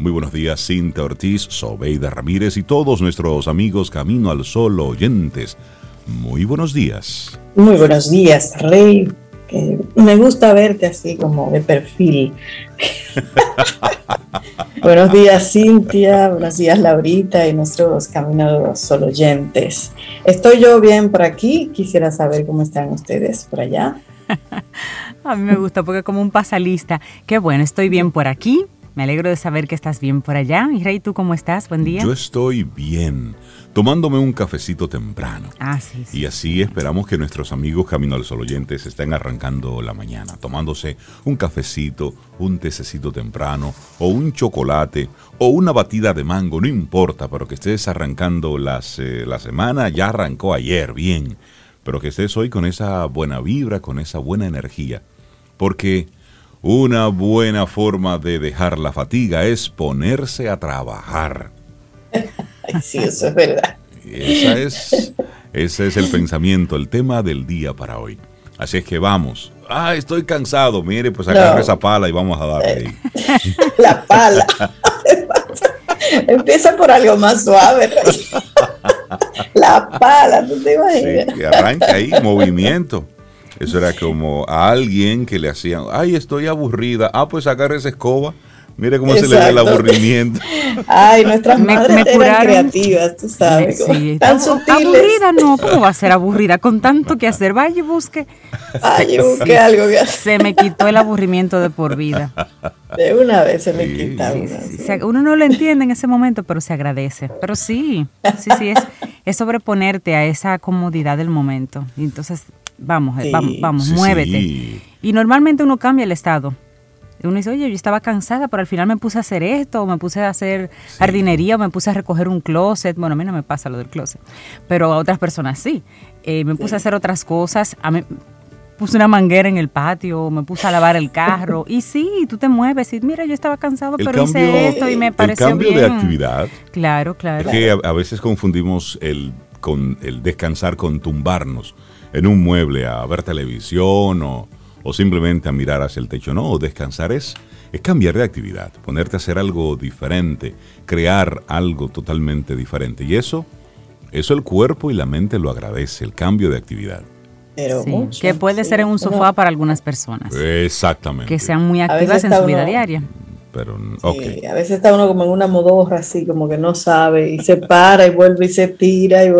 Muy buenos días, Cinta Ortiz, Sobeida Ramírez y todos nuestros amigos Camino al Sol oyentes. Muy buenos días. Muy buenos días, Rey. me gusta verte así como de perfil. buenos días, Cintia. Buenos días, Laurita y nuestros Camino al Sol oyentes. Estoy yo bien por aquí. Quisiera saber cómo están ustedes por allá. A mí me gusta porque como un pasalista. Qué bueno, estoy bien por aquí. Me alegro de saber que estás bien por allá. Y Rey, ¿tú cómo estás? Buen día. Yo estoy bien, tomándome un cafecito temprano. Ah, sí, Y así esperamos que nuestros amigos Camino al Sol oyentes estén arrancando la mañana, tomándose un cafecito, un tececito temprano, o un chocolate, o una batida de mango, no importa, pero que estés arrancando las, eh, la semana, ya arrancó ayer, bien, pero que estés hoy con esa buena vibra, con esa buena energía. Porque una buena forma de dejar la fatiga es ponerse a trabajar. sí, eso es verdad. es, ese es el pensamiento, el tema del día para hoy. Así es que vamos. Ah, estoy cansado. Mire, pues agarre esa pala y vamos a darle ahí. La pala. Empieza por algo más suave. La pala, ¿tú te imaginas? Sí, arranque ahí, movimiento. Eso era como a alguien que le hacían, ay, estoy aburrida. Ah, pues agarre esa escoba. Mire cómo se le ve el aburrimiento. Ay, nuestras madres eran creativas, tú sabes. tan sutiles. Aburrida no, ¿cómo va a ser aburrida con tanto que hacer? Vaya y busque. Vaya y busque algo que hacer. Se me quitó el aburrimiento de por vida. De una vez se me quita. uno no lo entiende en ese momento, pero se agradece. Pero sí, sí, sí, es, es sobreponerte a esa comodidad del momento. Y entonces vamos, eh, vamos, vamos muévete. Y normalmente uno cambia el estado. Uno dice, oye, yo estaba cansada, pero al final me puse a hacer esto, o me puse a hacer jardinería, o me puse a recoger un closet. Bueno, a mí no me pasa lo del closet, pero a otras personas sí. Eh, me puse a hacer otras cosas. A mí, puse una manguera en el patio, me puse a lavar el carro. y sí, tú te mueves y mira, yo estaba cansado, pero hice esto y me pareció El cambio de actividad. Claro, claro. Es que a, veces confundimos el, con el descansar con tumbarnos en un mueble a ver televisión o, simplemente a mirar hacia el techo. No, descansar es, es cambiar de actividad, ponerte a hacer algo diferente, crear algo totalmente diferente. Y eso, eso el cuerpo y la mente lo agradece, el cambio de actividad. Pero que puede ser en un sofá para algunas personas. Exactamente. Que sean muy activas en su vida diaria. Pero, a veces está uno como en una modorra así, como que no sabe, y se para y vuelve y se tira. Y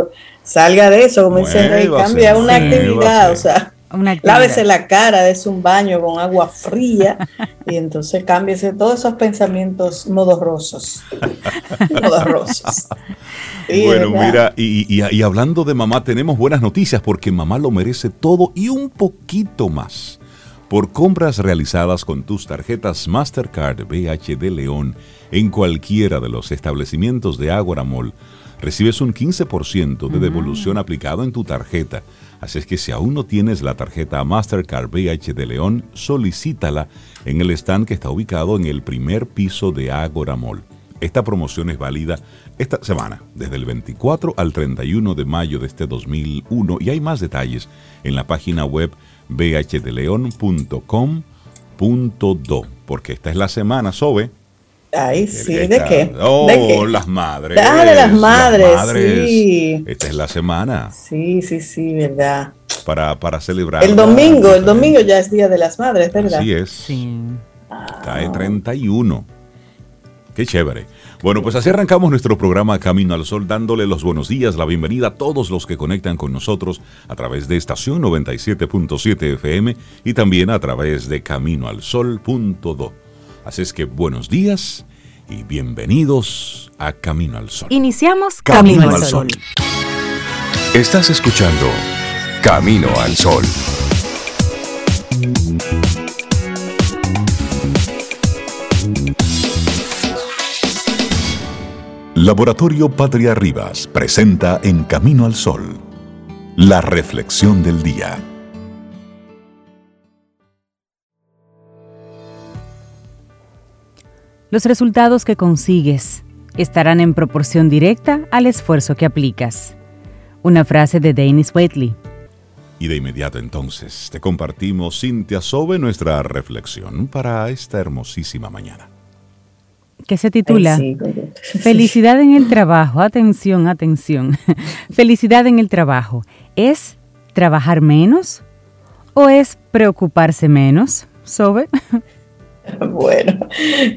salga de eso, como dice Rey, cambia una actividad, o sea, lávese la cara, des un baño con agua fría y entonces cámbiese todos esos pensamientos modorrosos. modorrosos. bueno, mira, y, hablando de mamá, tenemos buenas noticias porque mamá lo merece todo y un poquito más. Por compras realizadas con tus tarjetas Mastercard BH de León en cualquiera de los establecimientos de Ágora Mall, recibes un 15% de devolución aplicado en tu tarjeta. Así es que si aún no tienes la tarjeta Mastercard BH de León, solicítala en el stand que está ubicado en el primer piso de Agora Mall. Esta promoción es válida esta semana, desde el 24 al 31 de mayo de este 2001 y hay más detalles en la página web bhdeleon.com.do, porque esta es la semana, Sobe, Ay, sí, ¿de qué? Oh, las madres. Ah, de las madres, sí. Esta es la semana. Sí, sí, sí, verdad. Para, para celebrar. El domingo, el domingo ya es Día de las Madres, ¿verdad? Así es. Sí. Cae 31. Qué chévere. Bueno, pues así arrancamos nuestro programa Camino al Sol, dándole los buenos días, la bienvenida a todos los que conectan con nosotros a través de estación 97.7 FM y también a través de caminoalsol.do. Así es que buenos días y bienvenidos a Camino al Sol. Iniciamos Camino, al Sol. Estás escuchando Camino al Sol. Laboratorio Patria Rivas presenta En Camino al Sol, la reflexión del día. Los resultados que consigues estarán en proporción directa al esfuerzo que aplicas. Una frase de Dennis Waitley. Y de inmediato entonces te compartimos, Cintia Sobe, nuestra reflexión para esta hermosísima mañana. que se titula Felicidad en el trabajo. Atención, atención. Felicidad en el trabajo. ¿Es trabajar menos o es preocuparse menos? ¿Sobe? Bueno,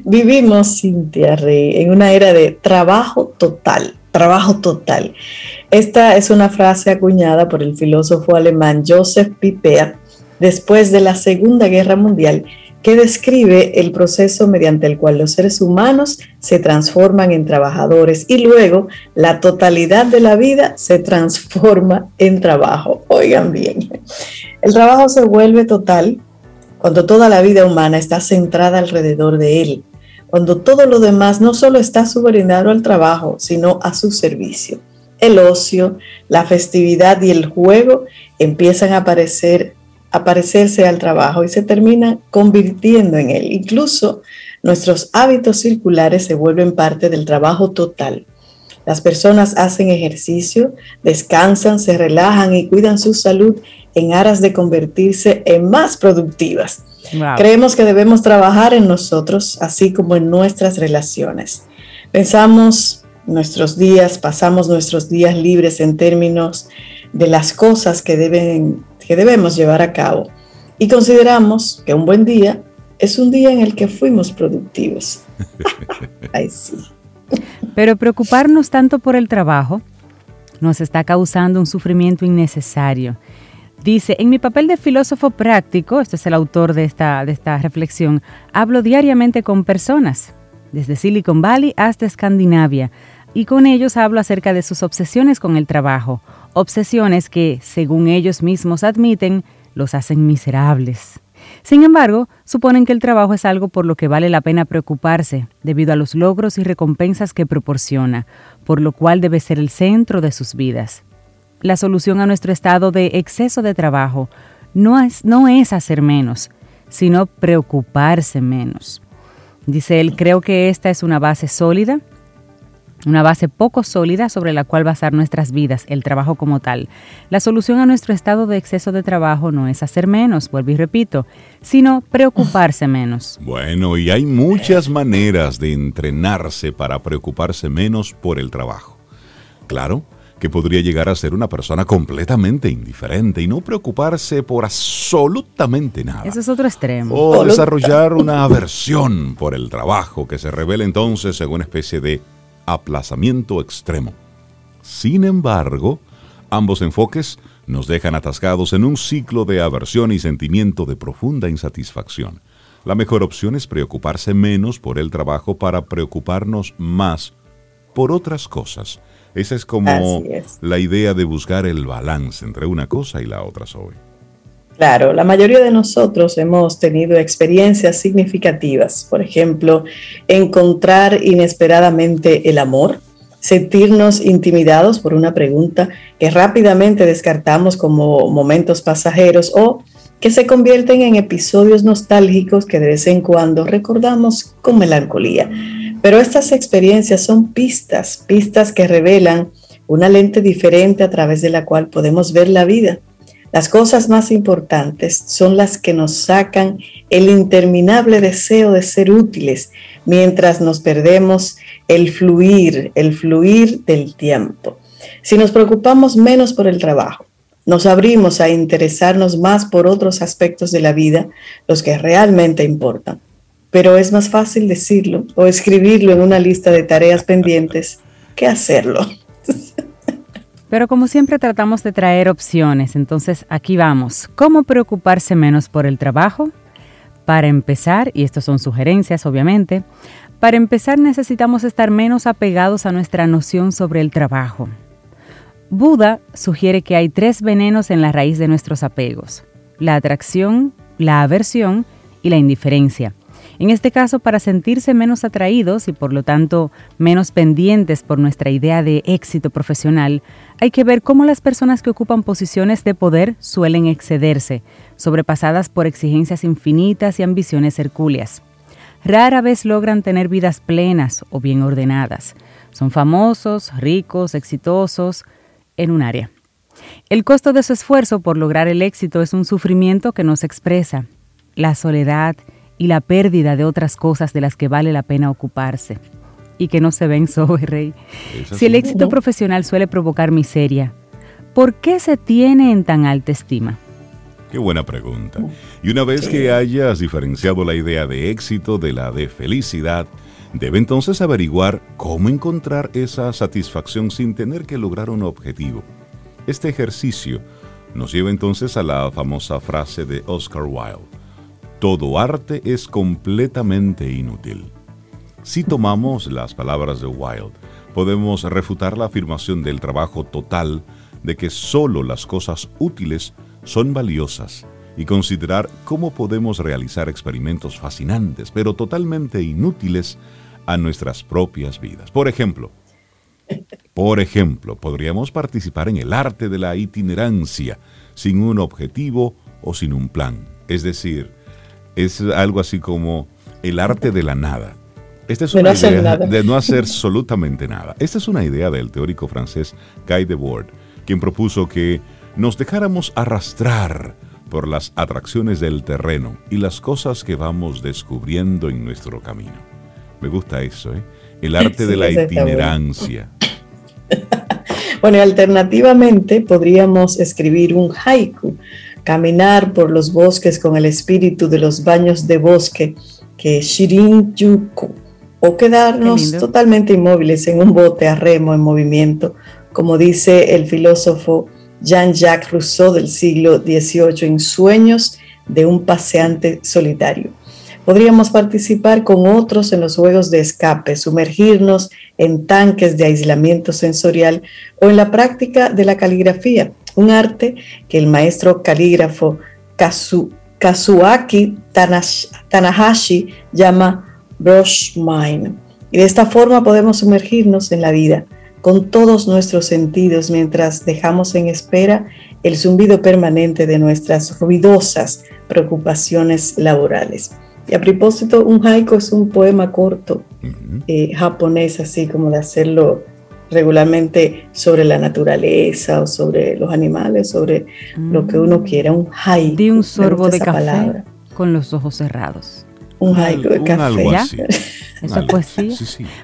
vivimos, Cintia Rey, en una era de trabajo total, trabajo total. Esta es una frase acuñada por el filósofo alemán Joseph Piper después de la Segunda Guerra Mundial que describe el proceso mediante el cual los seres humanos se transforman en trabajadores y luego la totalidad de la vida se transforma en trabajo. Oigan bien, el trabajo se vuelve total cuando toda la vida humana está centrada alrededor de él, cuando todo lo demás no solo está subordinado al trabajo, sino a su servicio. El ocio, la festividad y el juego empiezan a aparecer a parecerse al trabajo y se termina convirtiendo en él. Incluso nuestros hábitos circulares se vuelven parte del trabajo total. Las personas hacen ejercicio, descansan, se relajan y cuidan su salud en aras de convertirse en más productivas. Creemos que debemos trabajar en nosotros, así como en nuestras relaciones. Pensamos nuestros días, pasamos nuestros días libres en términos de las cosas que, deben, que debemos llevar a cabo y consideramos que un buen día es un día en el que fuimos productivos. Ay, sí. Pero preocuparnos tanto por el trabajo nos está causando un sufrimiento innecesario. Dice, en mi papel de filósofo práctico, este es el autor de esta, de esta reflexión, hablo diariamente con personas, desde Silicon Valley hasta Escandinavia, y con ellos hablo acerca de sus obsesiones con el trabajo, obsesiones que, según ellos mismos admiten, los hacen miserables. Sin embargo, suponen que el trabajo es algo por lo que vale la pena preocuparse, debido a los logros y recompensas que proporciona, por lo cual debe ser el centro de sus vidas. La solución a nuestro estado de exceso de trabajo no es, no es hacer menos, sino preocuparse menos. Dice él, creo que esta es una base sólida una base poco sólida sobre la cual basar nuestras vidas, el trabajo como tal. La solución a nuestro estado de exceso de trabajo no es hacer menos, vuelvo y repito, sino preocuparse menos. Bueno, y hay muchas maneras de entrenarse para preocuparse menos por el trabajo. Claro, que podría llegar a ser una persona completamente indiferente y no preocuparse por absolutamente nada. Eso es otro extremo. O desarrollar una aversión por el trabajo que se revela entonces en una especie de aplazamiento extremo. Sin embargo, ambos enfoques nos dejan atascados en un ciclo de aversión y sentimiento de profunda insatisfacción. La mejor opción es preocuparse menos por el trabajo para preocuparnos más por otras cosas. Esa es como la idea de buscar el balance entre una cosa y la otra, Zoe. Claro, la mayoría de nosotros hemos tenido experiencias significativas, por ejemplo, encontrar inesperadamente el amor, sentirnos intimidados por una pregunta que rápidamente descartamos como momentos pasajeros o que se convierten en episodios nostálgicos que de vez en cuando recordamos con melancolía. Pero estas experiencias son pistas, pistas que revelan una lente diferente a través de la cual podemos ver la vida las cosas más importantes son las que nos sacan el interminable deseo de ser útiles mientras nos perdemos el fluir, el fluir del tiempo. Si nos preocupamos menos por el trabajo, nos abrimos a interesarnos más por otros aspectos de la vida, los que realmente importan. Pero es más fácil decirlo o escribirlo en una lista de tareas pendientes que hacerlo. Pero como siempre tratamos de traer opciones, entonces aquí vamos. ¿Cómo preocuparse menos por el trabajo? Para empezar, y estas son sugerencias obviamente, para empezar necesitamos estar menos apegados a nuestra noción sobre el trabajo. Buda sugiere que hay tres venenos en la raíz de nuestros apegos, la atracción, la aversión y la indiferencia. En este caso, para sentirse menos atraídos y por lo tanto menos pendientes por nuestra idea de éxito profesional, hay que ver cómo las personas que ocupan posiciones de poder suelen excederse, sobrepasadas por exigencias infinitas y ambiciones hercúleas. Rara vez logran tener vidas plenas o bien ordenadas. Son famosos, ricos, exitosos en un área. El costo de su esfuerzo por lograr el éxito es un sufrimiento que no se expresa. La soledad, y la pérdida de otras cosas de las que vale la pena ocuparse y que no se ven sobre Rey. Si el éxito profesional suele provocar miseria, ¿por qué se tiene en tan alta estima? Qué buena pregunta. Y una vez que hayas diferenciado la idea de éxito de la de felicidad, debe entonces averiguar cómo encontrar esa satisfacción sin tener que lograr un objetivo. Este ejercicio nos lleva entonces a la famosa frase de Oscar Wilde. Todo arte es completamente inútil. Si tomamos las palabras de Wilde, podemos refutar la afirmación del trabajo total de que solo las cosas útiles son valiosas y considerar cómo podemos realizar experimentos fascinantes, pero totalmente inútiles a nuestras propias vidas. Por ejemplo, por ejemplo, podríamos participar en el arte de la itinerancia sin un objetivo o sin un plan. Es decir, es algo así como el arte de la nada. Esta es una idea de no hacer absolutamente nada. Esta es una idea del teórico francés Guy Debord, quien propuso que nos dejáramos arrastrar por las atracciones del terreno y las cosas que vamos descubriendo en nuestro camino. Me gusta eso, ¿eh? El arte de la itinerancia. bueno, y alternativamente podríamos escribir un haiku, caminar por los bosques con el espíritu de los baños de bosque que Shirin Yuku o quedarnos totalmente inmóviles en un bote a remo en movimiento, como dice el filósofo Jean-Jacques Rousseau del siglo XVIII en Sueños de un paseante solitario. Podríamos participar con otros en los juegos de escape, sumergirnos en tanques de aislamiento sensorial o en la práctica de la caligrafía, un arte que el maestro calígrafo Kazuaki Tanahashi llama brush mind. Y de esta forma podemos sumergirnos en la vida con todos nuestros sentidos mientras dejamos en espera el zumbido permanente de nuestras ruidosas preocupaciones laborales. Y a propósito, un haiku es un poema corto eh, japonés, así como de hacerlo regularmente sobre la naturaleza o sobre los animales, sobre lo que uno mm. quiera, un haiku. De un sorbo de café con los ojos cerrados un haiku de café. Poesía.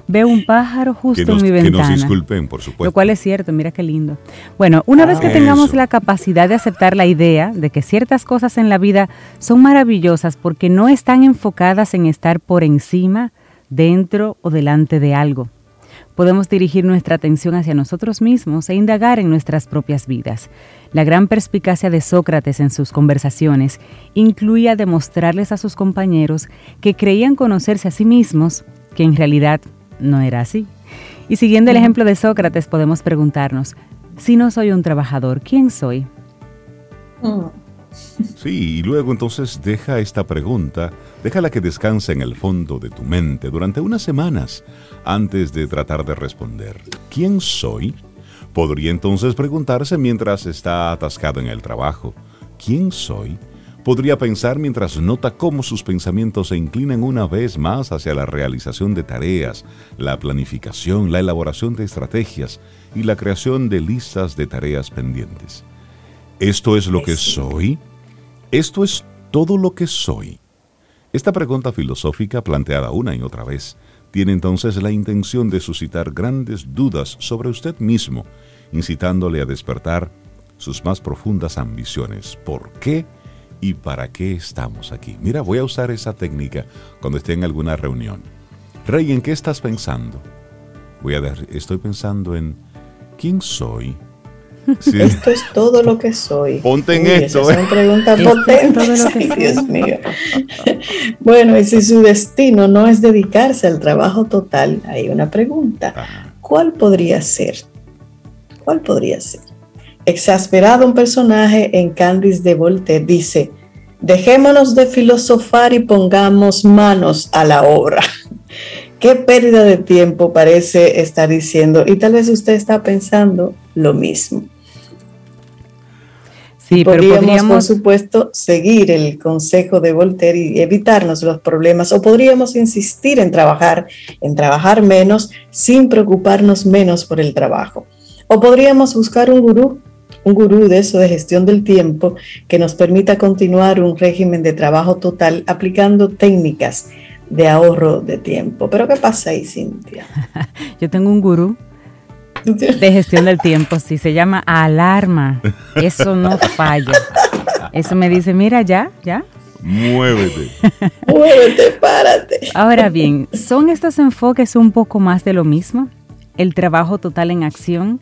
Veo un pájaro justo en mi ventana. Que nos disculpen, por supuesto. Lo cual es cierto, mira qué lindo. Bueno, una vez que ah, tengamos la capacidad de aceptar la idea de que ciertas cosas en la vida son maravillosas porque no están enfocadas en estar por encima, dentro o delante de algo, podemos dirigir nuestra atención hacia nosotros mismos e indagar en nuestras propias vidas. La gran perspicacia de Sócrates en sus conversaciones incluía demostrarles a sus compañeros que creían conocerse a sí mismos, que en realidad no era así. Y siguiendo el ejemplo de Sócrates podemos preguntarnos, si no soy un trabajador, ¿quién soy? Mm. Sí, y luego entonces deja esta pregunta, déjala que descanse en el fondo de tu mente durante unas semanas antes de tratar de responder. ¿Quién soy? Podría entonces preguntarse mientras está atascado en el trabajo. ¿Quién soy? Podría pensar mientras nota cómo sus pensamientos se inclinan una vez más hacia la realización de tareas, la planificación, la elaboración de estrategias y la creación de listas de tareas pendientes. ¿Esto es lo que soy? ¿Esto es todo lo que soy? Esta pregunta filosófica, planteada una y otra vez, tiene entonces la intención de suscitar grandes dudas sobre usted mismo, incitándole a despertar sus más profundas ambiciones. ¿Por qué y para qué estamos aquí? Mira, voy a usar esa técnica cuando esté en alguna reunión. Rey, ¿en qué estás pensando? Voy a decir, estoy pensando en quién soy, esto es todo lo que soy. Ponte en esto. Es una pregunta potente. Dios mío. bueno, y si su destino no es dedicarse al trabajo total, hay una pregunta. ¿Cuál podría ser? ¿Cuál podría ser? Exasperado un personaje en Candice de Voltaire dice, dejémonos de filosofar y pongamos manos a la obra. Qué pérdida de tiempo parece estar diciendo y tal vez usted está pensando lo mismo. Sí, podríamos, pero podríamos, por supuesto, seguir el consejo de Voltaire y evitarnos los problemas, o podríamos insistir en trabajar, en trabajar menos, sin preocuparnos menos por el trabajo. O podríamos buscar un gurú, un gurú de eso de gestión del tiempo que nos permita continuar un régimen de trabajo total aplicando técnicas de ahorro de tiempo. Pero ¿qué pasa ahí, Cintia? Yo tengo un gurú de gestión del tiempo, sí, se llama alarma. Eso no falla. Eso me dice, mira, ya, ya. Muévete. Muévete, párate. Ahora bien, ¿son estos enfoques un poco más de lo mismo? El trabajo total en acción.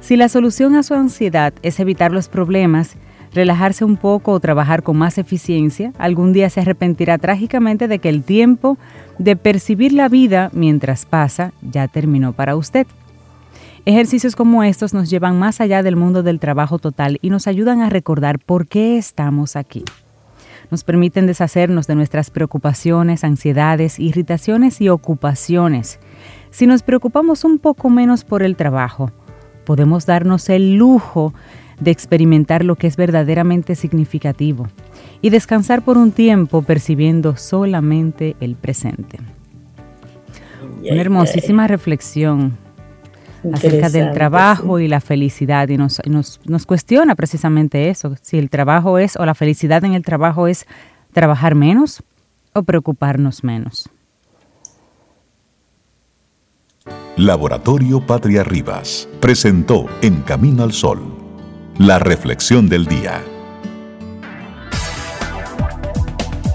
Si la solución a su ansiedad es evitar los problemas, relajarse un poco o trabajar con más eficiencia, algún día se arrepentirá trágicamente de que el tiempo de percibir la vida mientras pasa ya terminó para usted. Ejercicios como estos nos llevan más allá del mundo del trabajo total y nos ayudan a recordar por qué estamos aquí. Nos permiten deshacernos de nuestras preocupaciones, ansiedades, irritaciones y ocupaciones. Si nos preocupamos un poco menos por el trabajo, podemos darnos el lujo de experimentar lo que es verdaderamente significativo y descansar por un tiempo percibiendo solamente el presente. Una hermosísima reflexión acerca del trabajo y la felicidad y nos, nos, cuestiona precisamente eso, si el trabajo es o la felicidad en el trabajo es trabajar menos o preocuparnos menos. Laboratorio Patria Rivas presentó En Camino al Sol, la reflexión del día.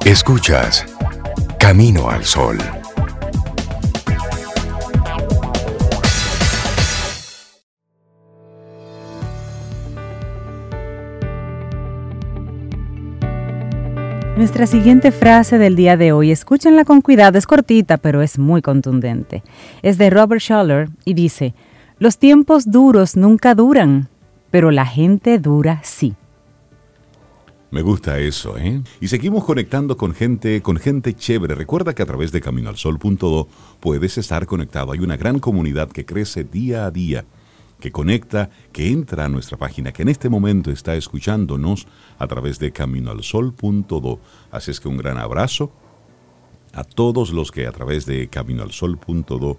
Escuchas Camino al Sol. Nuestra siguiente frase del día de hoy, escúchenla con cuidado, es cortita pero es muy contundente. Es de Robert Schuller y dice, los tiempos duros nunca duran, pero la gente dura sí. Me gusta eso, ¿eh? Y seguimos conectando con gente, con gente chévere. Recuerda que a través de caminoalsol.do puedes estar conectado. Hay una gran comunidad que crece día a día que conecta, que entra a nuestra página, que en este momento está escuchándonos a través de caminoalsol.do. Así es que un gran abrazo a todos los que a través de caminoalsol.do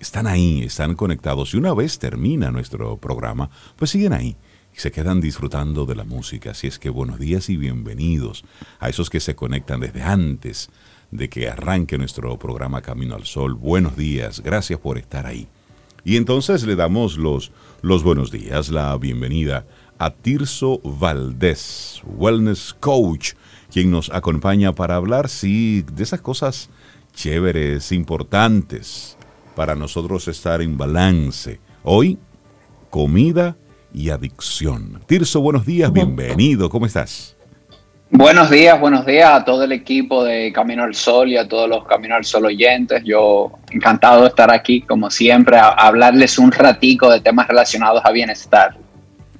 están ahí, están conectados y una vez termina nuestro programa, pues siguen ahí y se quedan disfrutando de la música. Así es que buenos días y bienvenidos a esos que se conectan desde antes de que arranque nuestro programa Camino al Sol. Buenos días, gracias por estar ahí. Y entonces le damos los, los buenos días, la bienvenida a Tirso Valdés, Wellness Coach, quien nos acompaña para hablar, sí, de esas cosas chéveres, importantes, para nosotros estar en balance. Hoy, comida y adicción. Tirso, buenos días, bienvenido, ¿cómo estás? Buenos días, buenos días a todo el equipo de Camino al Sol y a todos los Camino al Sol oyentes. Yo encantado de estar aquí, como siempre, a, hablarles un ratico de temas relacionados a bienestar.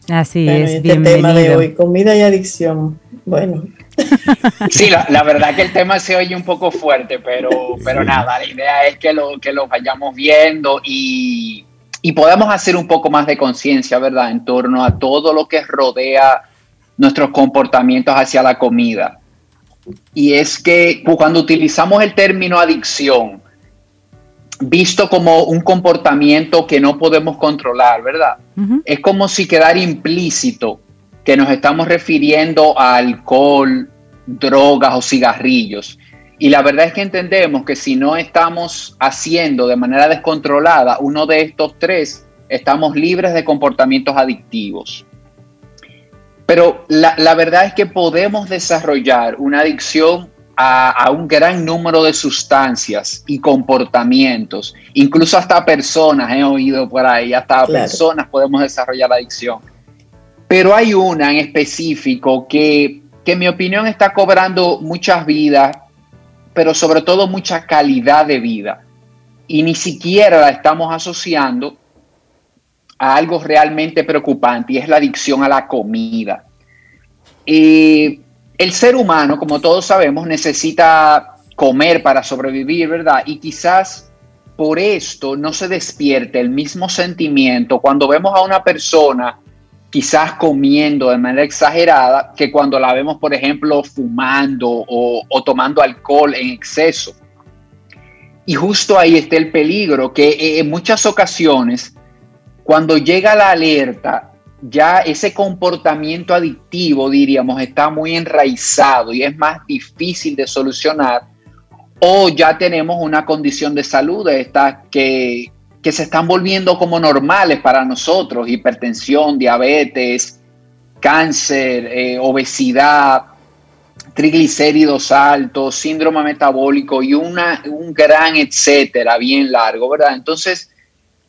Así es, este tema de hoy, comida y adicción. Bueno. Sí, la, verdad que el tema se oye un poco fuerte, pero, pero nada, la idea es que lo, que lo vayamos viendo y, y podamos hacer un poco más de conciencia, ¿verdad?, en torno a todo lo que rodea nuestros comportamientos hacia la comida. Y es que cuando utilizamos el término adicción, visto como un comportamiento que no podemos controlar, ¿verdad? Es como si quedara implícito que nos estamos refiriendo a alcohol, drogas o cigarrillos. Y la verdad es que entendemos que si no estamos haciendo de manera descontrolada uno de estos tres, estamos libres de comportamientos adictivos. Pero la, verdad es que podemos desarrollar una adicción a, un gran número de sustancias y comportamientos, incluso hasta personas, he oído por ahí, hasta personas podemos desarrollar adicción. Pero hay una en específico que, que en mi opinión está cobrando muchas vidas, pero sobre todo mucha calidad de vida. Y ni siquiera la estamos asociando a algo realmente preocupante y es la adicción a la comida. Y el ser humano, como todos sabemos, necesita comer para sobrevivir, ¿verdad? Y quizás por esto no se despierte el mismo sentimiento cuando vemos a una persona quizás comiendo de manera exagerada que cuando la vemos, por ejemplo, fumando o, o tomando alcohol en exceso. Y justo ahí está el peligro, que en muchas ocasiones cuando llega la alerta, ya ese comportamiento adictivo, diríamos, está muy enraizado y es más difícil de solucionar, o ya tenemos una condición de salud estas que, que se están volviendo como normales para nosotros, hipertensión, diabetes, cáncer, eh, obesidad, triglicéridos altos, síndrome metabólico y una, un gran etcétera bien largo, ¿verdad? Entonces,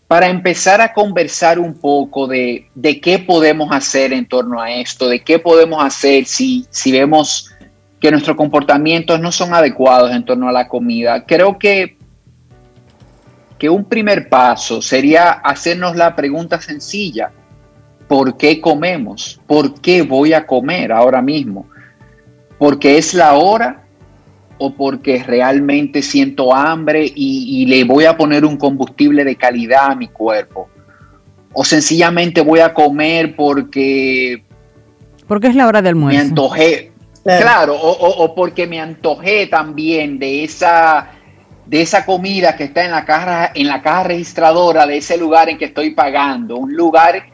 para empezar a conversar un poco de, de, qué podemos hacer en torno a esto, de qué podemos hacer si, si vemos que nuestros comportamientos no son adecuados en torno a la comida, creo que, que un primer paso sería hacernos la pregunta sencilla, ¿por qué comemos? ¿Por qué voy a comer ahora mismo? ¿Porque es la hora? O porque realmente siento hambre y, le voy a poner un combustible de calidad a mi cuerpo. O sencillamente voy a comer porque... Porque es la hora del almuerzo. Me antojé. Claro, o, porque me antojé también de esa, de esa comida que está en la, caja, en la caja registradora de ese lugar en que estoy pagando. Un lugar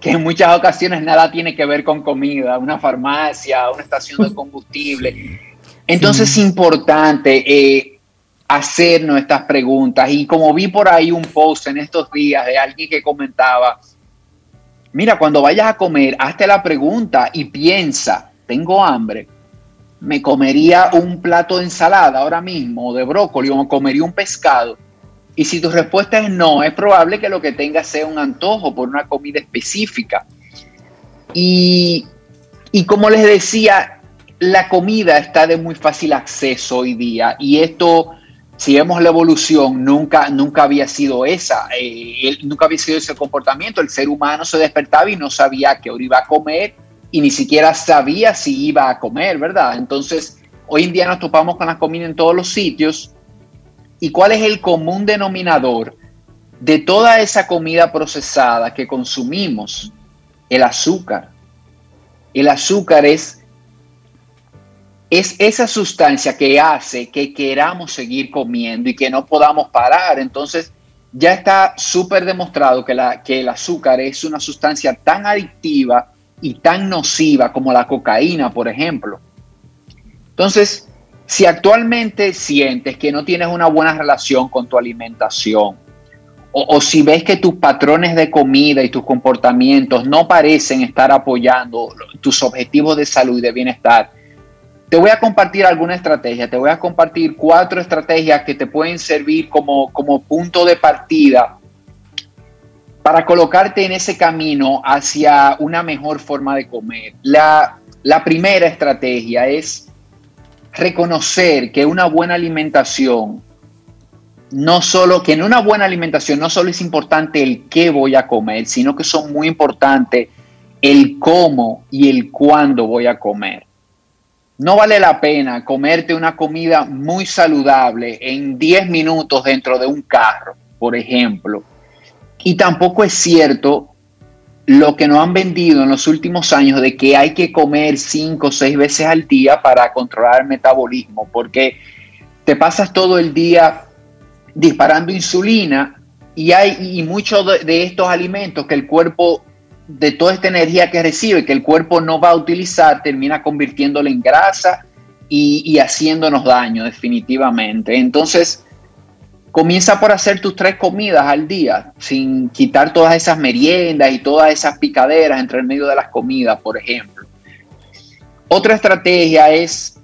que en muchas ocasiones nada tiene que ver con comida, una farmacia, una estación de combustible. Entonces es importante eh, hacernos estas preguntas y como vi por ahí un post en estos días de alguien que comentaba, mira, cuando vayas a comer, hazte la pregunta y piensa, tengo hambre, me comería un plato de ensalada ahora mismo de brócoli o comería un pescado. Y si tu respuesta es no, es probable que lo que tengas sea un antojo por una comida específica. Y, y como les decía, la comida está de muy fácil acceso hoy día y esto, si vemos la evolución, nunca, nunca había sido esa, eh, nunca había sido ese comportamiento. El ser humano se despertaba y no sabía que ahora iba a comer y ni siquiera sabía si iba a comer, ¿verdad? Entonces, hoy en día nos topamos con la comida en todos los sitios. ¿Y cuál es el común denominador de toda esa comida procesada que consumimos? El azúcar. El azúcar es es esa sustancia que hace que queramos seguir comiendo y que no podamos parar. Entonces, ya está súper demostrado que, la, que el azúcar es una sustancia tan adictiva y tan nociva como la cocaína, por ejemplo. Entonces, si actualmente sientes que no tienes una buena relación con tu alimentación, o, o, si ves que tus patrones de comida y tus comportamientos no parecen estar apoyando tus objetivos de salud y de bienestar, te voy a compartir alguna estrategia, te voy a compartir cuatro estrategias que te pueden servir como, como punto de partida para colocarte en ese camino hacia una mejor forma de comer. La, la primera estrategia es reconocer que una buena alimentación, no solo, que en una buena alimentación no solo es importante el qué voy a comer, sino que son muy importantes el cómo y el cuándo voy a comer. No vale la pena comerte una comida muy saludable en 10 minutos dentro de un carro, por ejemplo. Y tampoco es cierto lo que nos han vendido en los últimos años de que hay que comer 5 o 6 veces al día para controlar el metabolismo, porque te pasas todo el día disparando insulina y hay y muchos de estos alimentos que el cuerpo de toda esta energía que recibe, que el cuerpo no va a utilizar, termina convirtiéndola en grasa y, haciéndonos daño definitivamente. Entonces, comienza por hacer tus tres comidas al día, sin quitar todas esas meriendas y todas esas picaderas entre el medio de las comidas, por ejemplo. Otra estrategia es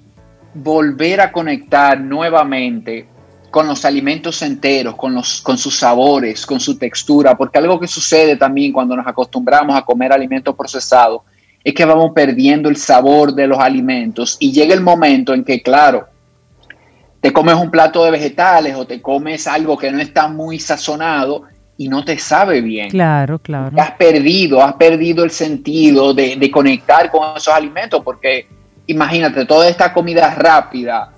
volver a conectar nuevamente con los alimentos enteros, con, los, con sus sabores, con su textura, porque algo que sucede también cuando nos acostumbramos a comer alimentos procesados es que vamos perdiendo el sabor de los alimentos y llega el momento en que, claro, te comes un plato de vegetales o te comes algo que no está muy sazonado y no te sabe bien. Claro, claro. Has perdido, has perdido el sentido de, de conectar con esos alimentos porque imagínate, toda esta comida rápida,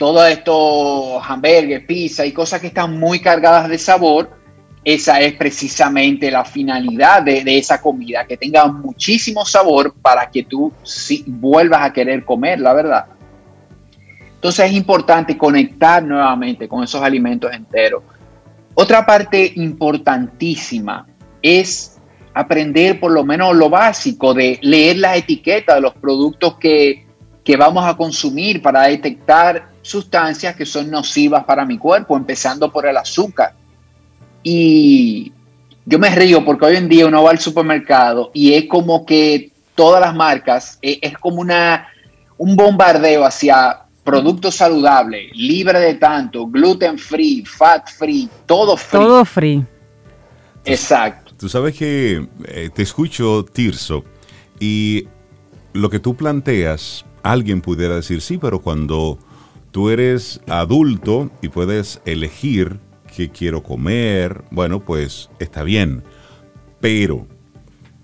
todo esto, hamburgues, pizza y cosas que están muy cargadas de sabor, esa es precisamente la finalidad de, esa comida, que tenga muchísimo sabor para que tú vuelvas a querer comer, la verdad. Entonces es importante conectar nuevamente con esos alimentos enteros. Otra parte importantísima es aprender por lo menos lo básico de leer las etiquetas de los productos que, que vamos a consumir para detectar sustancias que son nocivas para mi cuerpo, empezando por el azúcar. Y yo me río porque hoy en día uno va al supermercado y es como que todas las marcas, es, es como una, un bombardeo hacia productos saludables, libre de tanto, gluten free, fat free, todo free. Todo free. Exacto. Tú sabes que eh, te escucho, Tirso, y lo que tú planteas, alguien pudiera decir, sí, pero cuando tú eres adulto y puedes elegir qué quiero comer, bueno, pues está bien. Pero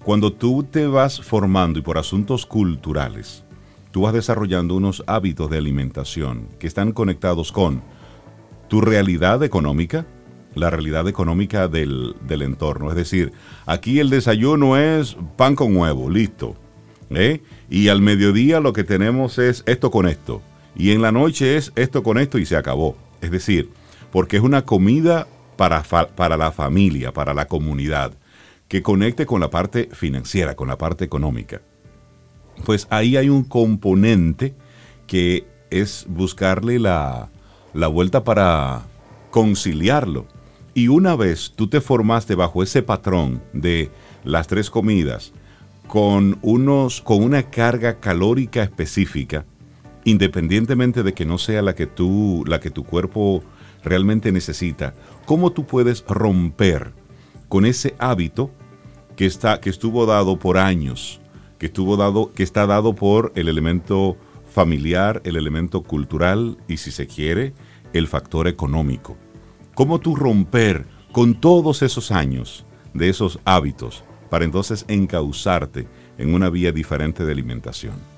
cuando tú te vas formando y por asuntos culturales, tú vas desarrollando unos hábitos de alimentación que están conectados con tu realidad económica, la realidad económica del, entorno. Es decir, aquí el desayuno es pan con huevo, listo. ¿eh? Y al mediodía lo que tenemos es esto con esto. Y en la noche es esto con esto y se acabó. Es decir, porque es una comida para, para la familia, para la comunidad, que conecte con la parte financiera, con la parte económica pues ahí hay un componente que es buscarle la, vuelta para conciliarlo. Y una vez tú te formaste bajo ese patrón de las tres comidas, con, unos, con una carga calórica específica, independientemente de que no sea la que, tú, la que tu cuerpo realmente necesita, ¿cómo tú puedes romper con ese hábito que, está, que estuvo dado por años que estuvo dado, que está dado por el elemento familiar, el elemento cultural y si se quiere, el factor económico. ¿Cómo tú romper con todos esos años de esos hábitos para entonces encauzarte en una vía diferente de alimentación?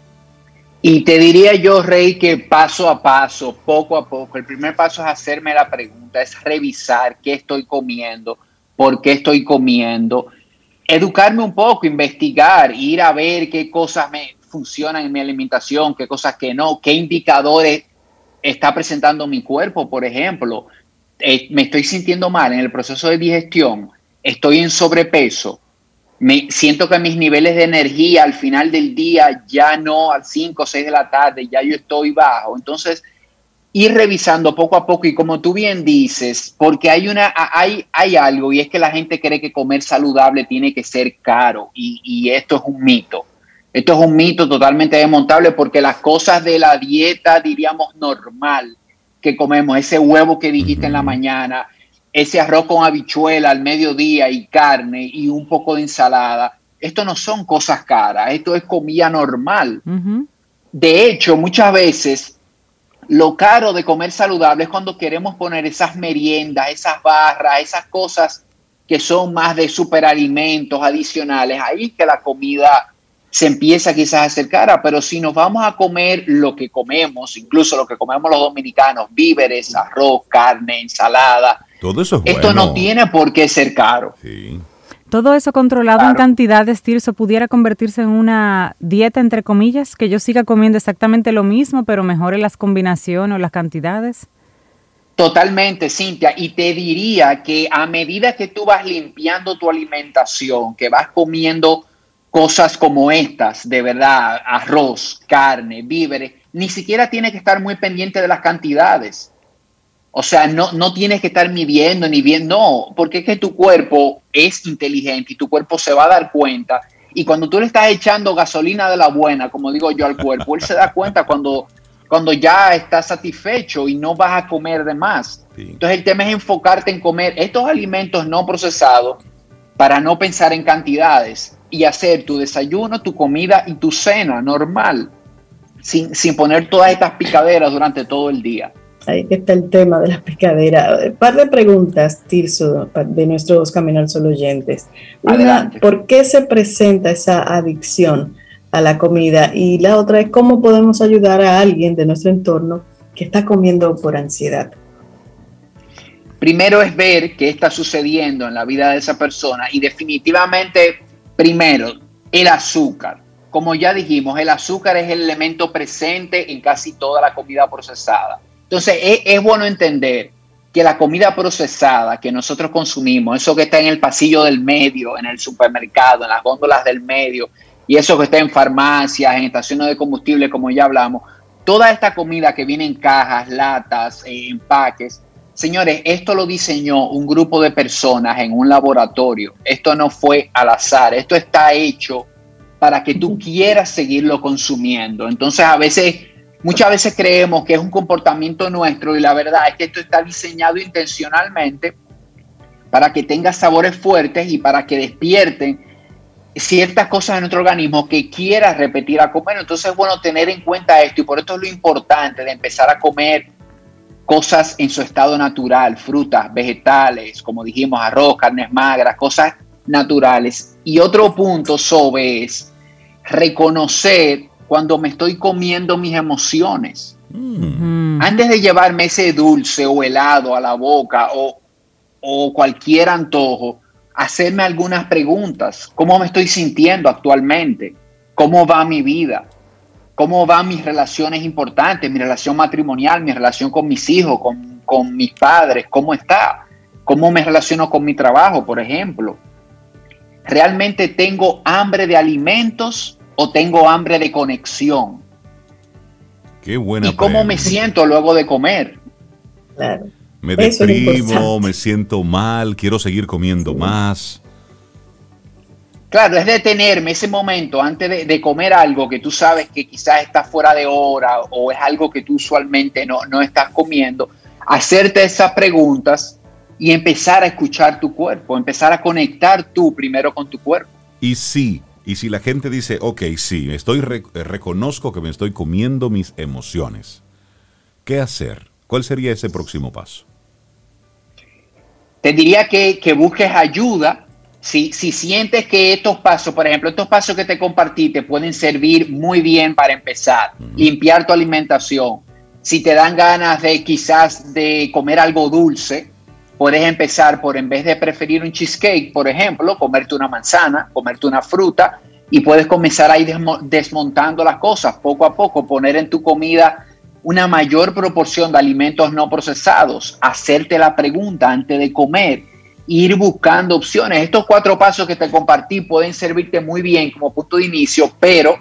Y te diría yo, Rey, que paso a paso, poco a poco, el primer paso es hacerme la pregunta, es revisar qué estoy comiendo, por qué estoy comiendo, educarme un poco, investigar, ir a ver qué cosas me funcionan en mi alimentación, qué cosas que no, qué indicadores está presentando mi cuerpo, por ejemplo. Eh, me estoy sintiendo mal en el proceso de digestión, estoy en sobrepeso, me siento que mis niveles de energía al final del día ya no al 5 o 6 de la tarde, ya yo estoy bajo. Entonces, ir revisando poco a poco y como tú bien dices, porque hay, una, hay, hay algo y es que la gente cree que comer saludable tiene que ser caro y, y esto es un mito. Esto es un mito totalmente desmontable porque las cosas de la dieta, diríamos, normal que comemos, ese huevo que dijiste en la mañana, ese arroz con habichuela al mediodía y carne y un poco de ensalada, esto no son cosas caras, esto es comida normal. De hecho, muchas veces lo caro de comer saludable es cuando queremos poner esas meriendas, esas barras, esas cosas que son más de superalimentos adicionales. Ahí que la comida se empieza quizás a hacer cara, pero si nos vamos a comer lo que comemos, incluso lo que comemos los dominicanos, víveres, arroz, carne, ensalada, todo eso esto no tiene por qué ser caro. Sí. Todo eso controlado en cantidades, Tirso, pudiera convertirse en una dieta, entre comillas, que yo siga comiendo exactamente lo mismo, pero mejore las combinaciones o las cantidades. Totalmente, Cintia. Y te diría que a medida que tú vas limpiando tu alimentación, que vas comiendo cosas como estas, de verdad, arroz, carne, víveres, ni siquiera tienes que estar muy pendiente de las cantidades. O sea, no, no tienes que estar midiendo ni viendo, no, porque es que tu cuerpo es inteligente y tu cuerpo se va a dar cuenta. Y cuando tú le estás echando gasolina de la buena, como digo yo al cuerpo, él se da cuenta cuando, cuando ya está satisfecho y no vas a comer de más. Entonces el tema es enfocarte en comer estos alimentos no procesados para no pensar en cantidades y hacer tu desayuno, tu comida y tu cena normal, sin, sin poner todas estas picaderas durante todo el día. Ahí está el tema de la picadera. Un par de preguntas, Tirso, de nuestros Camino al Sol oyentes. Una, ¿por qué se presenta esa adicción a la comida? Y la otra es, ¿cómo podemos ayudar a alguien de nuestro entorno que está comiendo por ansiedad? Primero es ver qué está sucediendo en la vida de esa persona y definitivamente, primero, el azúcar. Como ya dijimos, el azúcar es el elemento presente en casi toda la comida procesada entonces, es, bueno entender que la comida procesada que nosotros consumimos, eso que está en el pasillo del medio, en el supermercado, en las góndolas del medio, y eso que está en farmacias, en estaciones de combustible, como ya hablamos, toda esta comida que viene en cajas, latas, eh, empaques, señores, esto lo diseñó un grupo de personas en un laboratorio. Esto no fue al azar, esto está hecho para que tú quieras seguirlo consumiendo. Entonces, a veces Muchas veces creemos que es un comportamiento nuestro y la verdad es que esto está diseñado intencionalmente para que tenga sabores fuertes y para que despierten ciertas cosas en nuestro organismo que quieras repetir a comer. Entonces es bueno tener en cuenta esto y por esto es lo importante de empezar a comer cosas en su estado natural, frutas, vegetales, como dijimos, arroz, carnes magras, cosas naturales. Y otro punto sobre es reconocer cuando me estoy comiendo mis emociones. Mm. Antes de llevarme ese dulce o helado a la boca o, o cualquier antojo, hacerme algunas preguntas. ¿Cómo me estoy sintiendo actualmente? ¿Cómo va mi vida? ¿Cómo van mis relaciones importantes? Mi relación matrimonial, mi relación con mis hijos, con, con mis padres, ¿cómo está? ¿Cómo me relaciono con mi trabajo, por ejemplo? ¿Realmente tengo hambre de alimentos o tengo hambre de conexión. Qué buena. ¿Y cómo me siento luego de comer? Me deprimo, me siento mal, quiero seguir comiendo más. Claro, es detenerme ese momento antes de, comer algo que tú sabes que quizás está fuera de hora o es algo que tú usualmente no, no estás comiendo, hacerte esas preguntas y empezar a escuchar tu cuerpo, empezar a conectar tú primero con tu cuerpo. Y sí, y si la gente dice, ok, sí, estoy eh, reconozco que me estoy comiendo mis emociones, ¿qué hacer? ¿Cuál sería ese próximo paso? Te diría que, busques ayuda. Si, si sientes que estos pasos, por ejemplo, estos pasos que te compartí te pueden servir muy bien para empezar, limpiar tu alimentación. Si te dan ganas de quizás de comer algo dulce, Puedes empezar por, en vez de preferir un cheesecake, por ejemplo, comerte una manzana, comerte una fruta y puedes comenzar a ir desmontando las cosas poco a poco, poner en tu comida una mayor proporción de alimentos no procesados, hacerte la pregunta antes de comer, ir buscando opciones. Estos cuatro pasos que te compartí pueden servirte muy bien como punto de inicio, pero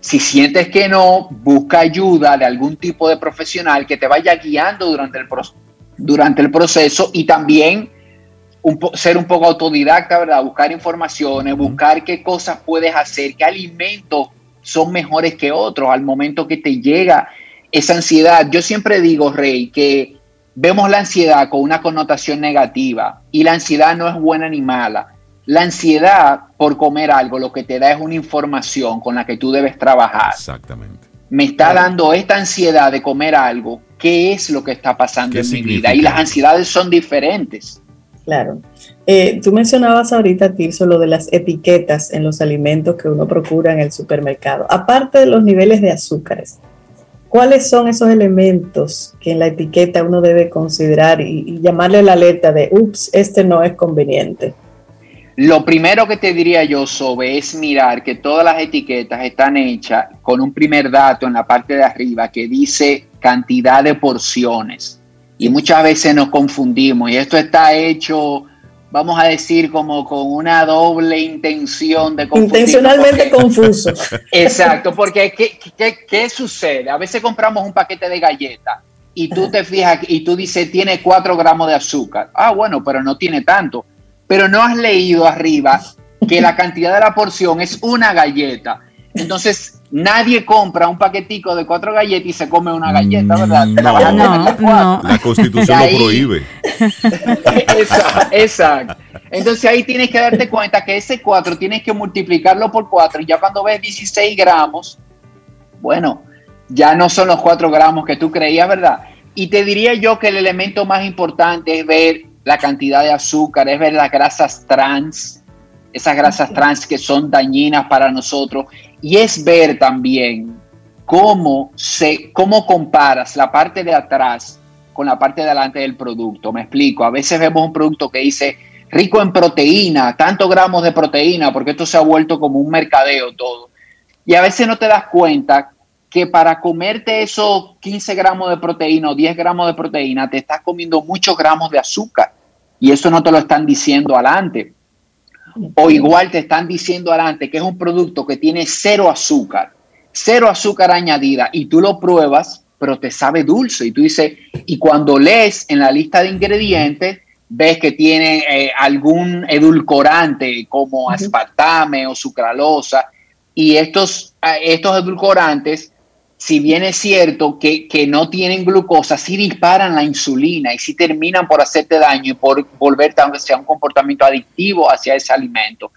si sientes que no, busca ayuda de algún tipo de profesional que te vaya guiando durante el, proceso durante el proceso y también ser un poco autodidacta, ¿verdad? Buscar informaciones, buscar qué cosas puedes hacer, qué alimentos son mejores que otros al momento que te llega esa ansiedad. Yo siempre digo, Rey, que vemos la ansiedad con una connotación negativa y la ansiedad no es buena ni mala. La ansiedad por comer algo lo que te da es una información con la que tú debes trabajar. Exactamente. Me está dando esta ansiedad de comer algo qué es lo que está pasando en mi vida. Y las ansiedades son diferentes. Claro. Eh, tú mencionabas ahorita, Tirso, lo de las etiquetas en los alimentos que uno procura en el supermercado. Aparte de los niveles de azúcares, ¿cuáles son esos elementos que en la etiqueta uno debe considerar y, y llamarle la alerta de, ups, este no es conveniente? Lo primero que te diría yo, Sobe, es mirar que todas las etiquetas están hechas con un primer dato en la parte de arriba que dice cantidad de porciones. Y muchas veces nos confundimos y esto está hecho, vamos a decir, como con una doble intención de confundir. Intencionalmente confuso. Exacto, porque ¿qué, ¿qué, sucede? A veces compramos un paquete de galletas y tú te fijas y tú dices tiene 4 gramos de azúcar. Ah, bueno, pero no tiene tanto. Pero no has leído arriba que la cantidad de la porción es una galleta. Entonces, Nadie compra un paquetico de cuatro galletas y se come una galleta, ¿verdad? No, la constitución lo prohíbe. exacto, Entonces ahí tienes que darte cuenta que ese cuatro tienes que multiplicarlo por cuatro y ya cuando ves 16 gramos, bueno, ya no son los cuatro gramos que tú creías, ¿verdad? Y te diría yo que el elemento más importante es ver la cantidad de azúcar, es ver las grasas trans, esas grasas trans que son dañinas para nosotros y es ver también cómo, se, cómo comparas la parte de atrás con la parte de adelante del producto. Me explico, a veces vemos un producto que dice rico en proteína, tantos gramos de proteína, porque esto se ha vuelto como un mercadeo todo. Y a veces no te das cuenta que para comerte esos 15 gramos de proteína o 10 gramos de proteína te estás comiendo muchos gramos de azúcar y eso no te lo están diciendo adelante. O igual te están diciendo adelante que es un producto que tiene cero azúcar, cero azúcar añadida y tú lo pruebas, pero te sabe dulce. Y tú dices, y cuando lees en la lista de ingredientes, ves que tiene eh, algún edulcorante como aspartame o sucralosa. Y estos, eh, estos edulcorantes si bien es cierto que, no tienen glucosa, sí disparan la insulina y sí terminan por hacerte daño y por volverte, aunque sea un comportamiento adictivo hacia ese alimento.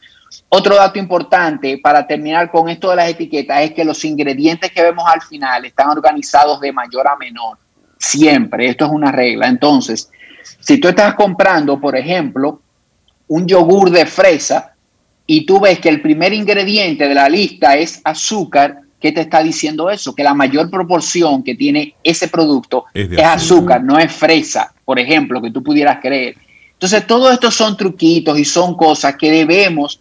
Otro dato importante para terminar con esto de las etiquetas es que los ingredientes que vemos al final están organizados de mayor a menor. Siempre, esto es una regla. Entonces, si tú estás comprando, por ejemplo, un yogur de fresa y tú ves que el primer ingrediente de la lista es azúcar, ¿Qué te está diciendo eso? Que la mayor proporción que tiene ese producto es, azúcar, no es fresa, por ejemplo, que tú pudieras creer. Entonces, todo esto son truquitos y son cosas que debemos,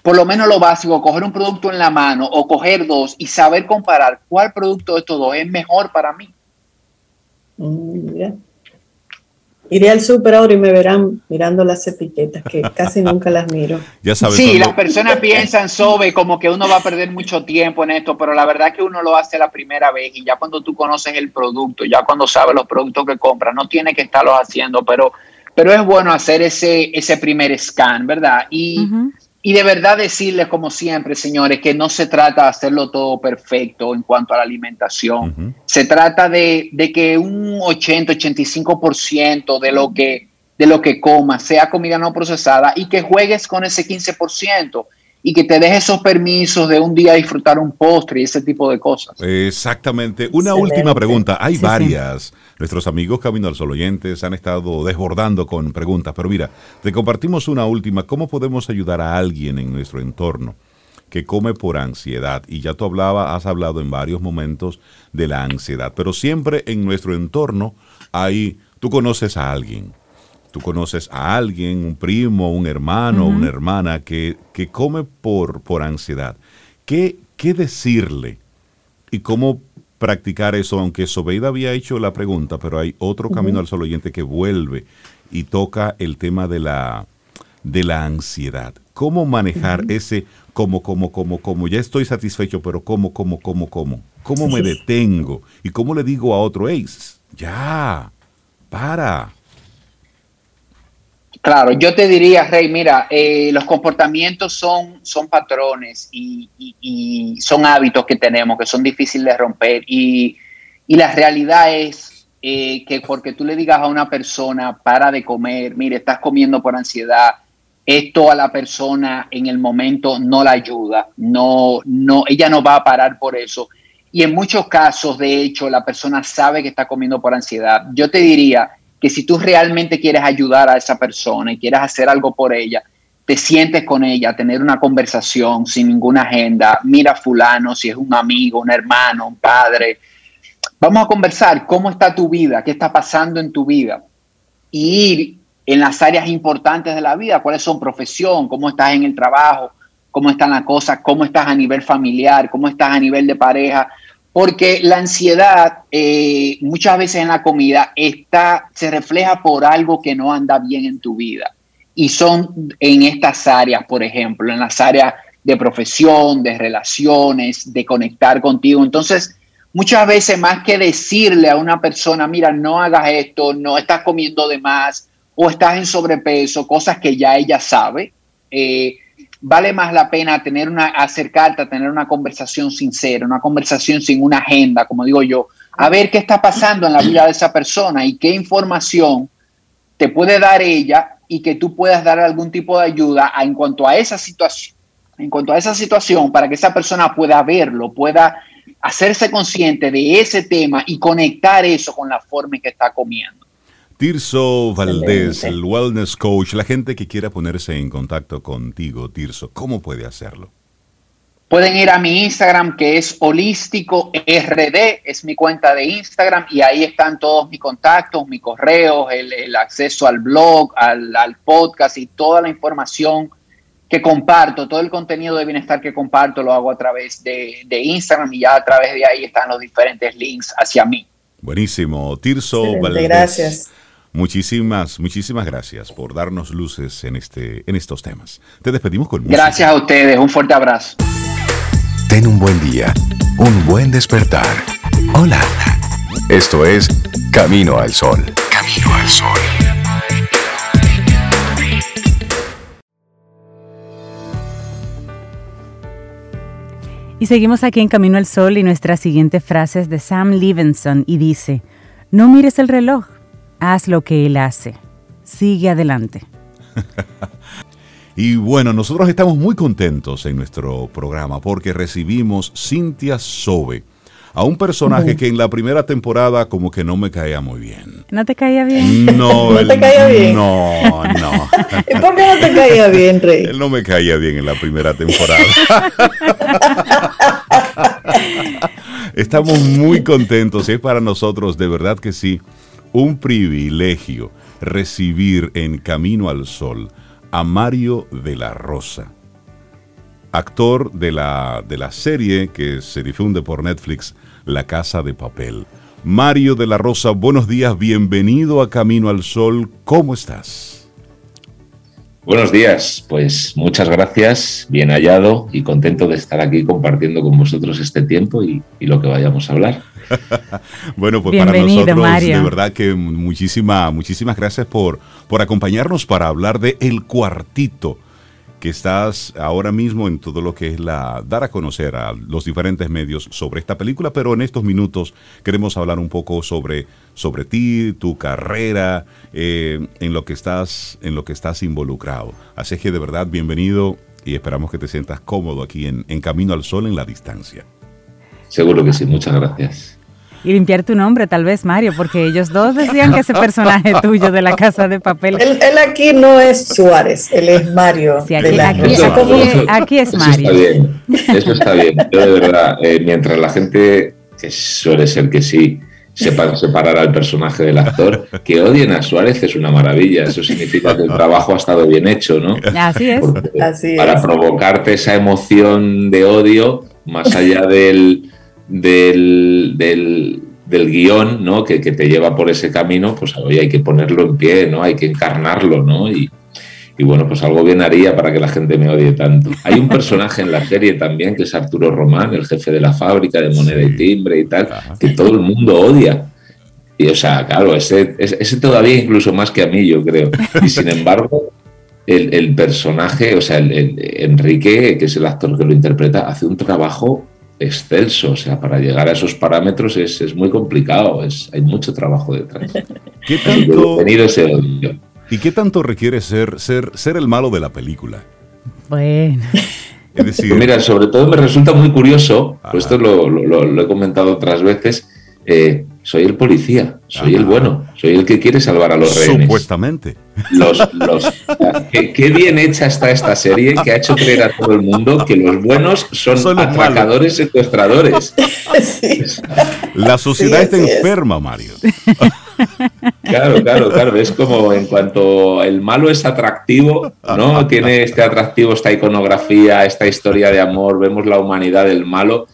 por lo menos lo básico, coger un producto en la mano o coger dos y saber comparar cuál producto de estos dos es mejor para mí. Mm, Iré al súper ahora y me verán mirando las etiquetas, que casi nunca las miro. Ya sabes, sí, las personas piensan sobre como que uno va a perder mucho tiempo en esto, pero la verdad es que uno lo hace la primera vez y ya cuando tú conoces el producto, ya cuando sabes los productos que compras, no tiene que estarlos haciendo, pero, pero es bueno hacer ese, ese primer scan, ¿verdad? Y, y de verdad decirles, como siempre, señores, que no se trata de hacerlo todo perfecto en cuanto a la alimentación. Se trata de, que un 80-85% de lo que de lo que comas sea comida no procesada y que juegues con ese 15% y que te dejes esos permisos de un día disfrutar un postre y ese tipo de cosas. Exactamente. Una última pregunta. Hay varias. Nuestros amigos Camino al Sol oyentes han estado desbordando con preguntas, pero mira, te compartimos una última. ¿Cómo podemos ayudar a alguien en nuestro entorno que come por ansiedad? Y ya tú hablaba, has hablado en varios momentos de la ansiedad, pero siempre en nuestro entorno hay, tú conoces a alguien tú conoces a alguien, un primo, un hermano, una hermana que, que, come por, por ansiedad, ¿Qué, ¿qué decirle y cómo practicar eso? Aunque Sobeida había hecho la pregunta, pero hay otro camino al solo oyente que vuelve y toca el tema de la, de la ansiedad. ¿Cómo manejar ese como, como, como, como? Ya estoy satisfecho, pero ¿cómo, cómo, cómo, cómo? ¿Cómo me detengo? ¿Y cómo le digo a otro, Ace? Ya, para Claro, yo te diría, Rey, mira, eh, los comportamientos son, son patrones y, son hábitos que tenemos que son difíciles de romper. Y, la realidad es eh, que porque tú le digas a una persona, para de comer, mire, estás comiendo por ansiedad, esto a la persona en el momento no la ayuda, no, no, ella no va a parar por eso. Y en muchos casos, de hecho, la persona sabe que está comiendo por ansiedad. Yo te diría, que si tú realmente quieres ayudar a esa persona y quieres hacer algo por ella, te sientes con ella, tener una conversación sin ninguna agenda, mira fulano, si es un amigo, un hermano, un padre, vamos a conversar cómo está tu vida, qué está pasando en tu vida. Y ir en las áreas importantes de la vida, cuáles son profesión, cómo estás en el trabajo, cómo están las cosas, cómo estás a nivel familiar, cómo estás a nivel de pareja, porque la ansiedad eh, muchas veces en la comida está, se refleja por algo que no anda bien en tu vida. Y son en estas áreas, por ejemplo, en las áreas de profesión, de relaciones, de conectar contigo. Entonces, muchas veces más que decirle a una persona, mira, no hagas esto, no estás comiendo de más o estás en sobrepeso, cosas que ya ella sabe, eh, vale más la pena tener una, acercarte tener una conversación sincera, una conversación sin una agenda, como digo yo, a ver qué está pasando en la vida de esa persona y qué información te puede dar ella y que tú puedas dar algún tipo de ayuda en cuanto a esa situación, en cuanto a esa situación para que esa persona pueda verlo, pueda hacerse consciente de ese tema y conectar eso con la forma en que está comiendo. Tirso Valdés, el wellness coach, la gente que quiera ponerse en contacto contigo, Tirso, ¿cómo puede hacerlo? Pueden ir a mi Instagram que es holístico RD, es mi cuenta de Instagram y ahí están todos mis contactos, mis correos, el, acceso al blog, al, al, podcast y toda la información que comparto, todo el contenido de bienestar que comparto lo hago a través de, Instagram y ya a través de ahí están los diferentes links hacia mí. Buenísimo. Tirso Valdés. Gracias. Muchísimas, muchísimas gracias por darnos luces en, este, en estos temas. Te despedimos con música. Gracias a ustedes. Un fuerte abrazo. Ten un buen día, un buen despertar. Hola. Esto es Camino al Sol. Camino al Sol. Y seguimos aquí en Camino al Sol y nuestra siguiente frase es de Sam Levinson y dice, no mires el reloj, haz lo que él hace, sigue adelante. y bueno, nosotros estamos muy contentos en nuestro programa porque recibimos Cintia Sobe a un personaje que en la primera temporada como que no me caía muy bien. ¿No te caía bien? No, ¿No te caía bien? No, no. ¿Y por qué no te caía bien, Rey? Él no me caía bien en la primera temporada. Estamos muy contentos y es para nosotros, de verdad que sí, un privilegio recibir en Camino al Sol a Mario de la Rosa actor de la, de la serie que se difunde por Netflix, La Casa de Papel. Mario de la Rosa, buenos días, bienvenido a Camino al Sol, ¿cómo estás? Buenos días, pues muchas gracias, bien hallado y contento de estar aquí compartiendo con vosotros este tiempo y, lo que vayamos a hablar. bueno, pues para nosotros de verdad que muchísima, muchísimas gracias por, por acompañarnos para hablar de El Cuartito que estás ahora mismo en todo lo que es la dar a conocer a los diferentes medios sobre esta película, pero en estos minutos queremos hablar un poco sobre, sobre ti, tu carrera, eh, en lo que estás, en lo que estás involucrado. Así que de verdad, bienvenido y esperamos que te sientas cómodo aquí en, en Camino al Sol en la distancia. Seguro que sí, muchas gracias y limpiar tu nombre, tal vez, Mario, porque ellos dos decían que ese personaje tuyo de la casa de papel. Él, aquí no es Suárez, él es Mario. aquí, es Mario. Eso está bien, eso está bien. Yo de verdad, eh, mientras la gente, que suele ser que sí, sepan separar al personaje del actor, que odien a Suárez es una maravilla. Eso significa que el trabajo ha estado bien hecho, ¿no? Así es. para provocarte esa emoción de odio, más allá del del, del, guion, ¿no? Que, te lleva por ese camino, pues hoy hay que ponerlo en pie, ¿no? Hay que encarnarlo, ¿no? Y, bueno, pues algo bien haría para que la gente me odie tanto. Hay un personaje en la serie también, que es Arturo Román, el jefe de la fábrica de moneda y timbre y tal, que todo el mundo odia. Y o sea, claro, ese, ese todavía incluso más que a mí, yo creo. Y sin embargo, el, personaje, o sea, el, Enrique, que es el actor que lo interpreta, hace un trabajo excelso. O sea, para llegar a esos parámetros es, muy complicado, es, hay mucho trabajo detrás. ¿Qué tanto, ¿Y qué tanto requiere ser, ser, ser el malo de la película? Bueno. Pues mira, sobre todo me resulta muy curioso, pues esto lo, he comentado otras veces, eh, soy el policía, soy el bueno, soy el que quiere salvar a los rehenes. Supuestamente. Los, qué, bien hecha está esta serie que ha hecho creer a todo el mundo que los buenos son, atracadores secuestradores. La sociedad está enferma, Mario. Claro, claro, claro. Es como en cuanto el malo es atractivo, ¿no? Tiene este atractivo, esta iconografía, esta historia de amor, vemos la humanidad del malo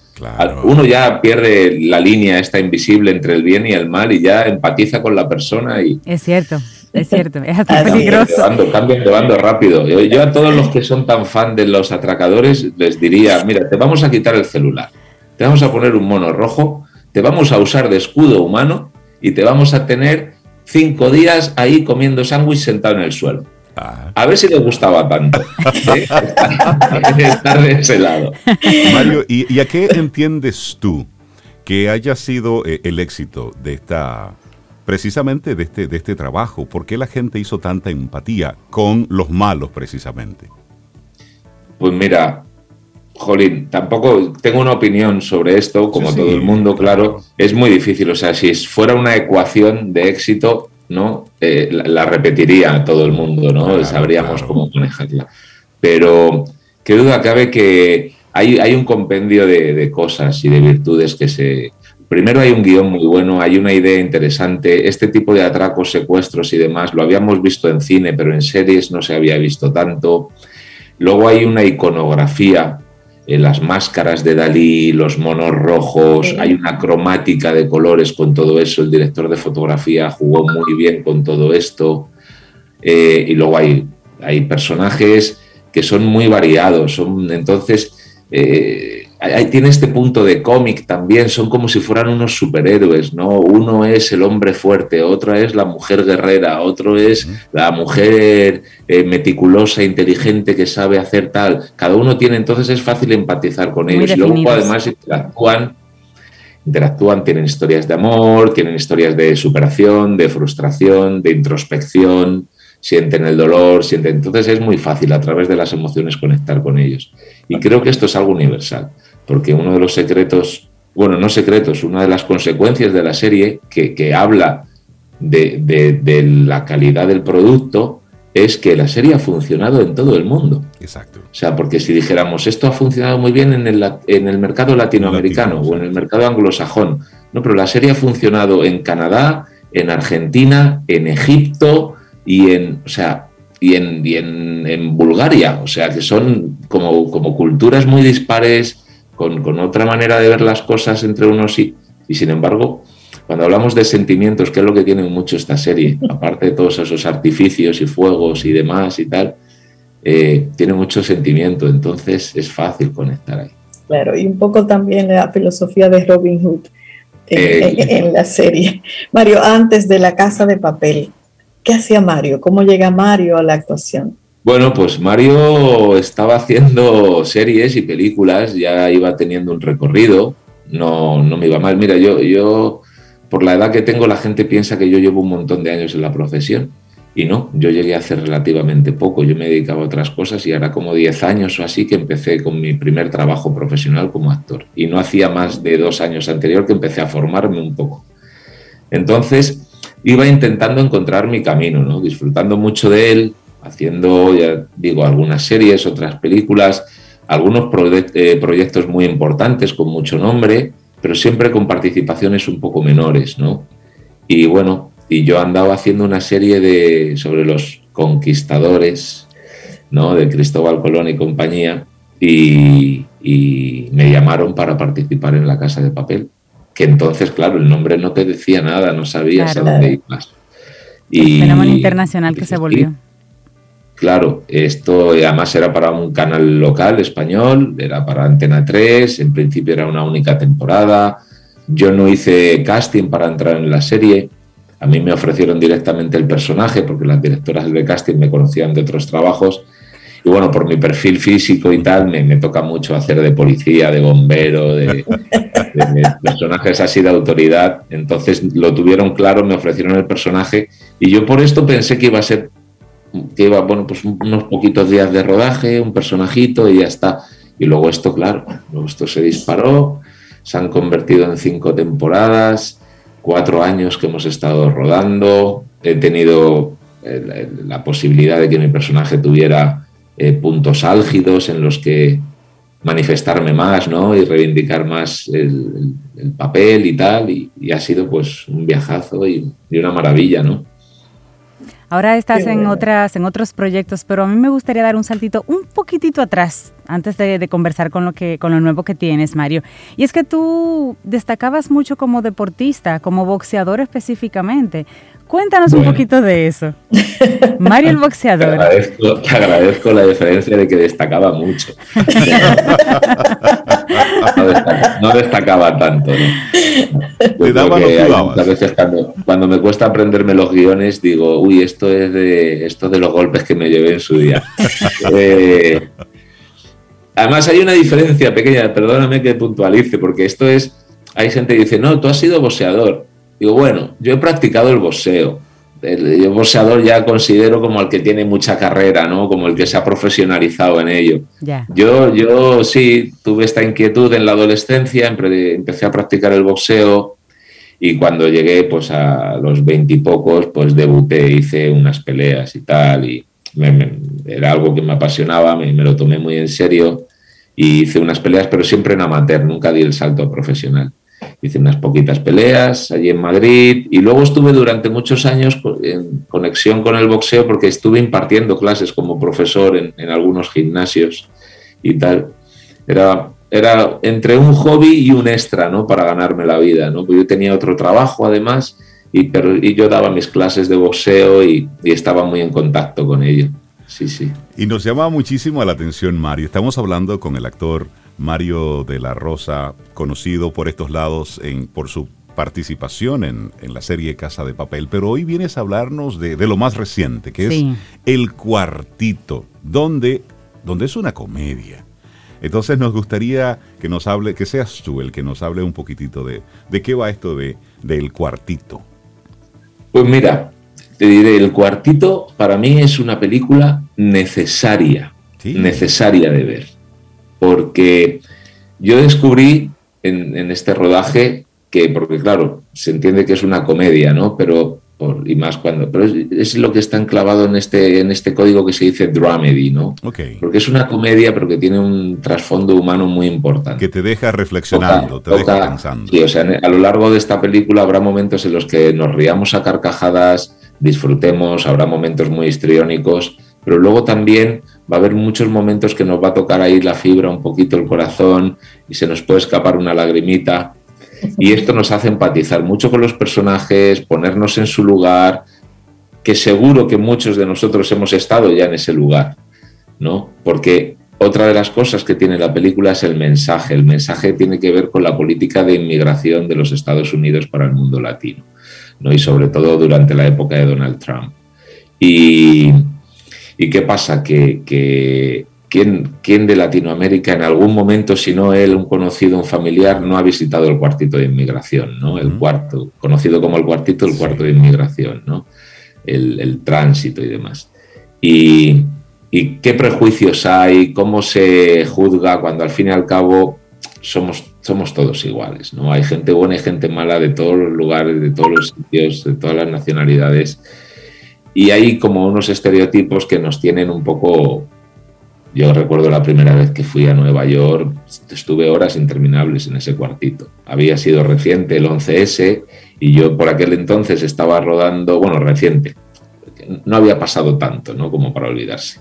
uno ya pierde la línea esta invisible entre el bien y el mal y ya empatiza con la persona y... Es cierto, es cierto, es hasta peligroso. Cambien de bando rápido. Yo, a todos los que son tan fan de los atracadores les diría, mira, te vamos a quitar el celular, te vamos a poner un mono rojo, te vamos a usar de escudo humano y te vamos a tener cinco días ahí comiendo sándwich sentado en el suelo. A ver si le gustaba tanto. ¿eh? Estar de ese lado. Mario, ¿y, a qué entiendes tú que haya sido eh, el éxito de esta, precisamente de este, de este trabajo? ¿Por qué la gente hizo tanta empatía con los malos precisamente? Pues mira, Jolín, tampoco tengo una opinión sobre esto, como todo el mundo, claro, es muy difícil. O sea, si fuera una ecuación de éxito, ¿no? Eh, la, repetiría todo el mundo, ¿no? Sabríamos cómo manejarla. Pero qué duda cabe que hay, hay un compendio de, cosas y de virtudes que se... Primero hay un guion muy bueno, hay una idea interesante, este tipo de atracos, secuestros y demás, lo habíamos visto en cine, pero en series no se había visto tanto. Luego hay una iconografía las máscaras de Dalí, los monos rojos, hay una cromática de colores con todo eso. El director de fotografía jugó muy bien con todo esto. Eh, y luego hay, hay personajes que son muy variados. Son, entonces, eh, tiene este punto de cómic también, son como si fueran unos superhéroes, ¿no? Uno es el hombre fuerte, otro es la mujer guerrera, otro es la mujer eh, meticulosa, inteligente, que sabe hacer tal. Cada uno tiene, entonces es fácil empatizar con ellos. Y luego además interactúan, interactúan, tienen historias de amor, tienen historias de superación, de frustración, de introspección, sienten el dolor, sienten... Entonces es muy fácil a través de las emociones conectar con ellos. Y creo que esto es algo universal porque uno de los secretos, bueno, no secretos, una de las consecuencias de la serie que, habla de, la calidad del producto es que la serie ha funcionado en todo el mundo. Exacto. O sea, porque si dijéramos, esto ha funcionado muy bien en el, en el mercado latinoamericano o en el mercado anglosajón, no, pero la serie ha funcionado en Canadá, en Argentina, en Egipto y en, o sea, y en, en, Bulgaria. O sea, que son como, como culturas muy dispares, con, otra manera de ver las cosas entre unos y, y sin embargo, cuando hablamos de sentimientos, que es lo que tiene mucho esta serie, aparte de todos esos artificios y fuegos y demás y tal, eh, tiene mucho sentimiento, entonces es fácil conectar ahí. Claro, y un poco también la filosofía de Robin Hood en, eh, la serie. Mario, antes de la casa de papel, ¿qué hacía Mario? ¿Cómo llega Mario a la actuación? Bueno, pues Mario estaba haciendo series y películas, ya iba teniendo un recorrido, no, no me iba mal. Mira, yo, yo, por la edad que tengo, la gente piensa que yo llevo un montón de años en la profesión. Y no, yo llegué a hacer relativamente poco, yo me dedicaba a otras cosas y ahora como 10 años o así que empecé con mi primer trabajo profesional como actor. Y no hacía más de dos años anterior que empecé a formarme un poco. Entonces iba intentando encontrar mi camino, ¿no? disfrutando mucho de él, haciendo, digo, algunas series, otras películas, algunos eh, proyectos muy importantes con mucho nombre, pero siempre con participaciones un poco menores, ¿no? Y bueno, y yo andaba haciendo una serie de, sobre los conquistadores, ¿no? De Cristóbal Colón y compañía, y, me llamaron para participar en La Casa de Papel, que entonces, claro, el nombre no te decía nada, no sabías a dónde ibas. Y, el fenómeno internacional que se volvió. Claro, esto además era para un canal local español, era para Antena 3, en principio era una única temporada. Yo no hice casting para entrar en la serie. A mí me ofrecieron directamente el personaje porque las directoras de casting me conocían de otros trabajos. Y bueno, por mi perfil físico y tal, me, toca mucho hacer de policía, de bombero, de, de personajes así de autoridad. Entonces lo tuvieron claro, me ofrecieron el personaje y yo por esto pensé que iba a ser que iba, bueno, pues unos poquitos días de rodaje, un personajito y ya está. Y luego esto, claro, luego esto se disparó, se han convertido en cinco temporadas, cuatro años que hemos estado rodando, he tenido eh, la, posibilidad de que mi personaje tuviera eh, puntos álgidos en los que manifestarme más, ¿no? Y reivindicar más el, papel y tal, y, ha sido pues un viajazo y, y una maravilla, ¿no? Ahora estás en otras, en otros proyectos, pero a mí me gustaría dar un saltito un poquitito atrás antes de, conversar con lo que, con lo nuevo que tienes, Mario. Y es que tú destacabas mucho como deportista, como boxeador específicamente. Cuéntanos un poquito de eso. Mario el boxeador. Te agradezco, la diferencia de que destacaba mucho. No destacaba, tanto. ¿no? veces cuando, me cuesta aprenderme los guiones digo, uy, esto es de, esto de los golpes que me llevé en su día. Eh, además hay una diferencia pequeña, perdóname que puntualice, porque esto es, hay gente que dice, no, tú has sido boxeador. Digo, bueno, yo he practicado el boxeo. El, boxeador ya considero como el que tiene mucha carrera, ¿no? Como el que se ha profesionalizado en ello. Yo, yo sí tuve esta inquietud en la adolescencia, empecé a practicar el boxeo y cuando llegué pues a los veintipocos pues debuté, hice unas peleas y tal y era algo que me apasionaba, me, me, lo tomé muy en serio y hice unas peleas pero siempre en amateur, nunca di el salto profesional. Hice unas poquitas peleas allí en Madrid y luego estuve durante muchos años en conexión con el boxeo porque estuve impartiendo clases como profesor en, algunos gimnasios y tal. Era, era entre un hobby y un extra, ¿no? Para ganarme la vida, ¿no? Pues yo tenía otro trabajo además y, pero, y yo daba mis clases de boxeo y, y estaba muy en contacto con ello. Sí, sí. Y nos llama muchísimo la atención, Mario. Estamos hablando con el actor Mario de la Rosa, conocido por estos lados en, por su participación en, la serie Casa de Papel, pero hoy vienes a hablarnos de, lo más reciente, que es El Cuartito, donde, donde es una comedia. Entonces nos gustaría que nos hable, que seas tú el que nos hable un poquitito de, de qué va esto de, El Cuartito. Pues mira, te diré, El Cuartito para mí es una película necesaria, necesaria de ver porque yo descubrí en, este rodaje que, porque claro, se entiende que es una comedia, ¿no? Pero, y más cuando, pero es, lo que está enclavado en este, en este código que se dice dramedy, ¿no? Porque es una comedia, pero que tiene un trasfondo humano muy importante. Que te deja reflexionando, te deja pensando. Sí, o sea, a lo largo de esta película habrá momentos en los que nos riamos a carcajadas, disfrutemos, habrá momentos muy histriónicos, pero luego también va a haber muchos momentos que nos va a tocar ahí la fibra, un poquito el corazón y se nos puede escapar una lagrimita. Y esto nos hace empatizar mucho con los personajes, ponernos en su lugar, que seguro que muchos de nosotros hemos estado ya en ese lugar, ¿no? Porque otra de las cosas que tiene la película es el mensaje. El mensaje tiene que ver con la política de inmigración de los Estados Unidos para el mundo latino, ¿no? Y sobre todo durante la época de Donald Trump. Y, ¿Y qué pasa? Que, que ¿quién, de Latinoamérica en algún momento, si no él, un conocido, un familiar, no ha visitado el cuartito de inmigración, ¿no? El cuarto, conocido como el cuartito, el cuarto de inmigración, ¿no? El, tránsito y demás. Y, y, qué prejuicios hay, cómo se juzga cuando al fin y al cabo somos, somos todos iguales, ¿no? Hay gente buena y gente mala de todos los lugares, de todos los sitios, de todas las nacionalidades y hay como unos estereotipos que nos tienen un poco... Yo recuerdo la primera vez que fui a Nueva York, estuve horas interminables en ese cuartito. Había sido reciente el 11S y yo por aquel entonces estaba rodando, bueno, reciente, no había pasado tanto, ¿no? Como para olvidarse.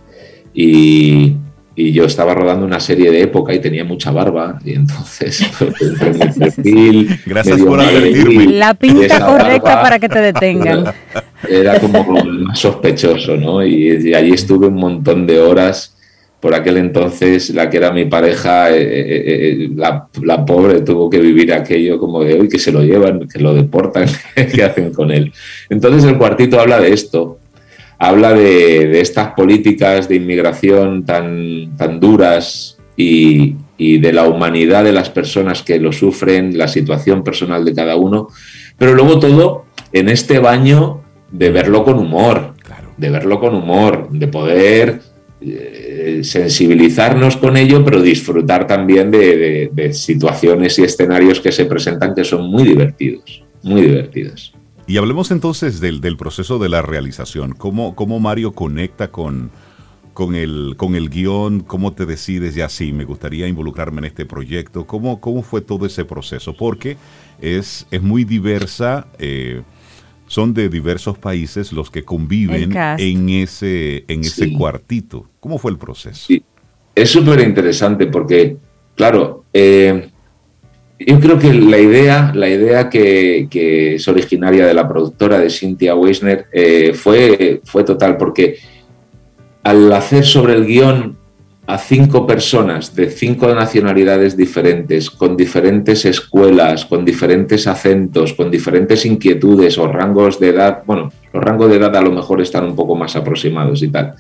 Y, y yo estaba rodando una serie de época y tenía mucha barba y entonces perfil, gracias por advertirme. la pinta correcta para que te detengan. Era como más sospechoso no y, allí estuve un montón de horas. Por aquel entonces la que era mi pareja eh, eh, eh, la, la, pobre tuvo que vivir aquello como de hoy que se lo llevan que lo deportan qué hacen con él entonces el cuartito habla de esto habla de, estas políticas de inmigración tan, tan duras y, de la humanidad de las personas que lo sufren, la situación personal de cada uno, pero luego todo en este baño de verlo con humor, de verlo con humor, de poder eh, sensibilizarnos con ello, pero disfrutar también de, de situaciones y escenarios que se presentan que son muy divertidos, muy divertidos. Y hablemos entonces del, proceso de la realización. ¿Cómo, cómo Mario conecta con, con, el, con el guion? ¿Cómo te decides ya sí, me gustaría involucrarme en este proyecto? ¿Cómo, cómo fue todo ese proceso? Porque es, es muy diversa. Eh, son de diversos países los que conviven en ese, en ese cuartito. ¿Cómo fue el proceso? Es súper interesante porque, claro, eh, yo creo que la idea, la idea que, es originaria de la productora de Cynthia Weisner eh, fue, total, porque al hacer sobre el guion a cinco personas de cinco nacionalidades diferentes, con diferentes escuelas, con diferentes acentos, con diferentes inquietudes o rangos de edad, bueno, los rangos de edad a lo mejor están un poco más aproximados y tal,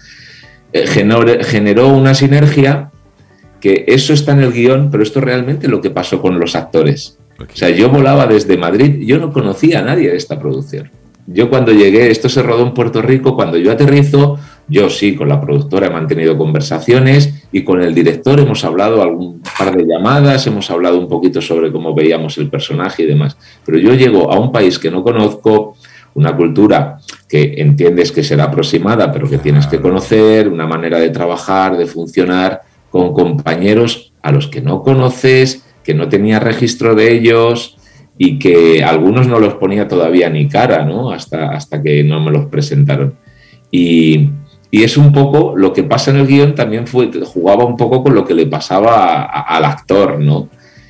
eh, generó una sinergia que eso está en el guion, pero esto realmente es lo que pasó con los actores. O sea, yo volaba desde Madrid, yo no conocía a nadie de esta producción. Yo cuando llegué, esto se rodó en Puerto Rico, cuando yo aterrizo, yo sí, con la productora he mantenido conversaciones y con el director hemos hablado algún par de llamadas, hemos hablado un poquito sobre cómo veíamos el personaje y demás. Pero yo llego a un país que no conozco, una cultura que entiendes que será aproximada, pero que tienes que conocer, una manera de trabajar, de funcionar, con compañeros a los que no conoces, que no tenías registro de ellos y que algunos no los ponía todavía ni cara, ¿no? Hasta, hasta que no me los presentaron. Y, y es un poco lo que pasa en el guion, también fue, jugaba un poco con lo que le pasaba al actor, ¿no?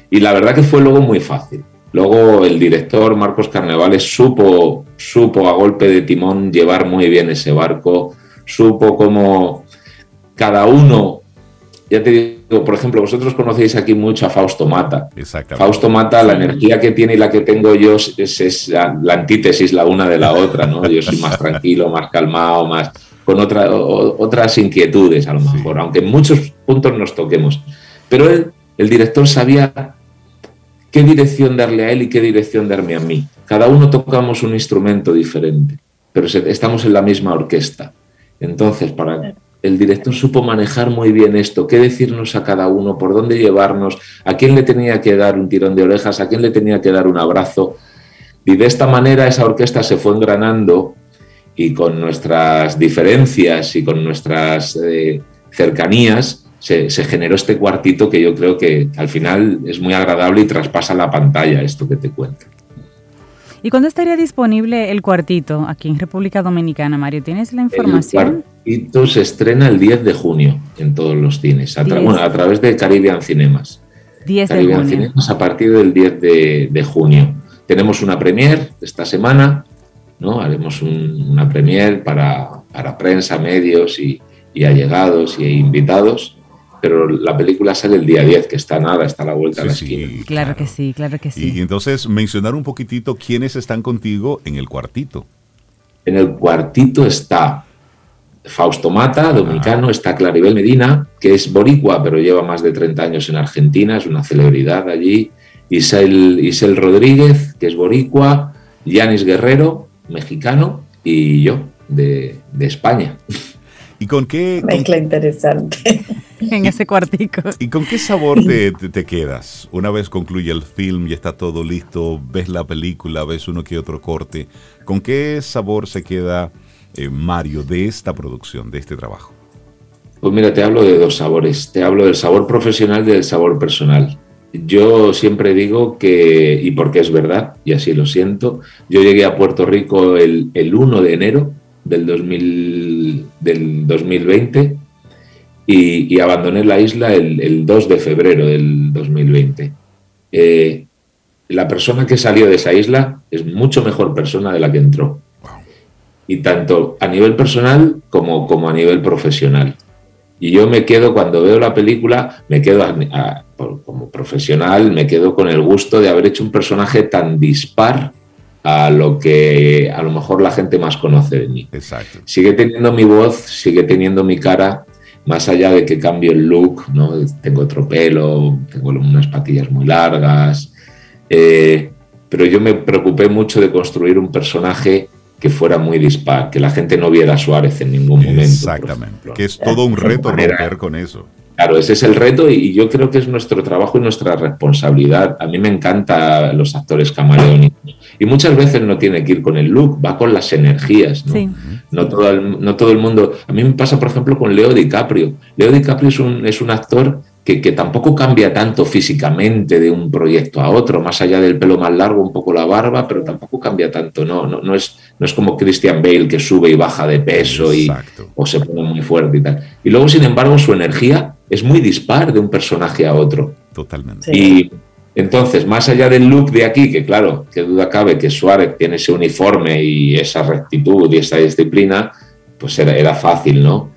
Y la verdad que fue luego muy fácil. Luego el director Marcos Carnevales supo, supo a golpe de timón llevar muy bien ese barco, supo cómo cada uno, ya te digo, por ejemplo, vosotros conocéis aquí mucho a Fausto Mata. Fausto Mata, la energía que tiene y la que tengo yo es, la, antítesis la una de la otra, ¿no? Yo soy más tranquilo, más calmado, más con otra, otras inquietudes a lo mejor, aunque en muchos puntos nos toquemos. Pero él, el director sabía qué dirección darle a él y qué dirección darme a mí. Cada uno tocamos un instrumento diferente, pero estamos en la misma orquesta. Entonces, para el director supo manejar muy bien esto, qué decirnos a cada uno, por dónde llevarnos, a quién le tenía que dar un tirón de orejas, a quién le tenía que dar un abrazo. Y de esta manera esa orquesta se fue engranando y con nuestras diferencias y con nuestras eh, cercanías se, generó este cuartito que yo creo que al final es muy agradable y traspasa la pantalla esto que te cuento. ¿Y cuándo estaría disponible el cuartito aquí en República Dominicana, Mario? ¿Tienes la información? El cuartito se estrena el 10 de junio en todos los cines, a, bueno, a través de Caribbean Cinemas. 10 de junio. Cinemas a partir del 10 de, junio. Tenemos una premier esta semana, ¿no? Haremos una premier para, para prensa, medios y, y allegados y invitados pero la película sale el día 10, que está nada, está a la vuelta de la esquina. claro, que sí, claro que sí. Y entonces mencionar un poquitito quiénes están contigo en el cuartito. En el cuartito está Fausto Mata, dominicano, está Claribel Medina, que es boricua, pero lleva más de 30 años en Argentina, es una celebridad allí. Isel, Isel Rodríguez, que es boricua, Yanis Guerrero, mexicano, y yo, de, de España. ¿Y con qué? Mezcla interesante. en ese cuartico. ¿Y con qué sabor te, te, quedas? Una vez concluye el film y está todo listo, ves la película, ves uno que otro corte. ¿Con qué sabor se queda eh, Mario de esta producción, de este trabajo? Pues mira, te hablo de dos sabores. Te hablo del sabor profesional y del sabor personal. Yo siempre digo que, y porque es verdad, y así lo siento, yo llegué a Puerto Rico el, el 1 de enero del, 2000, del 2020 y, abandoné la isla el, 2 de febrero del 2020. Eh, la persona que salió de esa isla es mucho mejor persona de la que entró. Y tanto a nivel personal como, como a nivel profesional. Y yo me quedo, cuando veo la película, me quedo como profesional, me quedo con el gusto de haber hecho un personaje tan dispar a lo que a lo mejor la gente más conoce de mí. Exacto. Sigue teniendo mi voz, sigue teniendo mi cara, más allá de que cambie el look, ¿no? Tengo otro pelo, tengo unas patillas muy largas, eh, pero yo me preocupé mucho de construir un personaje que fuera muy dispar, que la gente no viera a Suárez en ningún momento. Exactamente, que es todo un reto romper con eso. Claro, ese es el reto y yo creo que es nuestro trabajo y nuestra responsabilidad. A mí me encantan los actores camaleónicos y muchas veces no tiene que ir con el look, va con las energías. ¿no? No, todo el, no todo el mundo. A mí me pasa, por ejemplo, con Leo DiCaprio. Leo DiCaprio es un, es un actor que, que, tampoco cambia tanto físicamente de un proyecto a otro, más allá del pelo más largo, un poco la barba, pero tampoco cambia tanto. No, no, no, es, no es como Christian Bale que sube y baja de peso y, o se pone muy fuerte y tal. Y luego, sin embargo, su energía es muy dispar de un personaje a otro. Totalmente. Y entonces, más allá del look de aquí, que claro, qué duda cabe que Suárez tiene ese uniforme y esa rectitud y esa disciplina, pues era, era fácil, ¿no?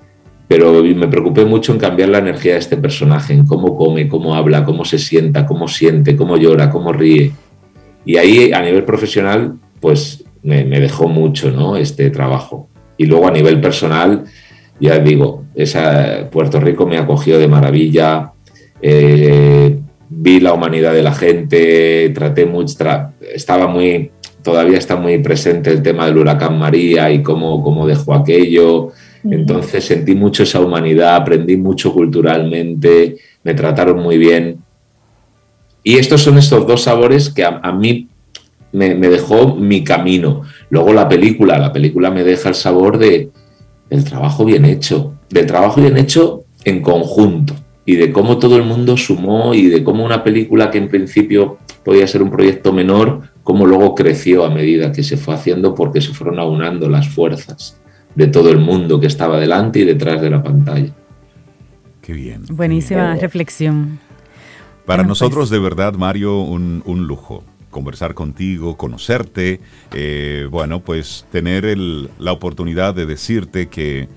Pero me preocupé mucho en cambiar la energía de este personaje, en cómo come, cómo habla, cómo se sienta, cómo siente, cómo llora, cómo ríe. Y ahí, a nivel profesional, pues me, me dejó mucho, ¿no? Este trabajo. Y luego a nivel personal, ya digo, esa, Puerto Rico me acogió de maravilla, eh, vi la humanidad de la gente, traté mucho, estaba muy, todavía está muy presente el tema del huracán María y cómo, cómo dejó aquello. Entonces sentí mucho esa humanidad, aprendí mucho culturalmente, me trataron muy bien. Y estos son estos dos sabores que a, mí me, dejó mi camino. Luego la película, la película me deja el sabor de, del trabajo bien hecho, del trabajo bien hecho en conjunto. y de cómo todo el mundo sumó y de cómo una película que en principio podía ser un proyecto menor, cómo luego creció a medida que se fue haciendo porque se fueron aunando las fuerzas de todo el mundo que estaba delante y detrás de la pantalla. Qué bien. Buenísima reflexión. Para pues nosotros, de verdad, Mario, un, lujo conversar contigo, conocerte, eh, bueno, pues tener la oportunidad de decirte que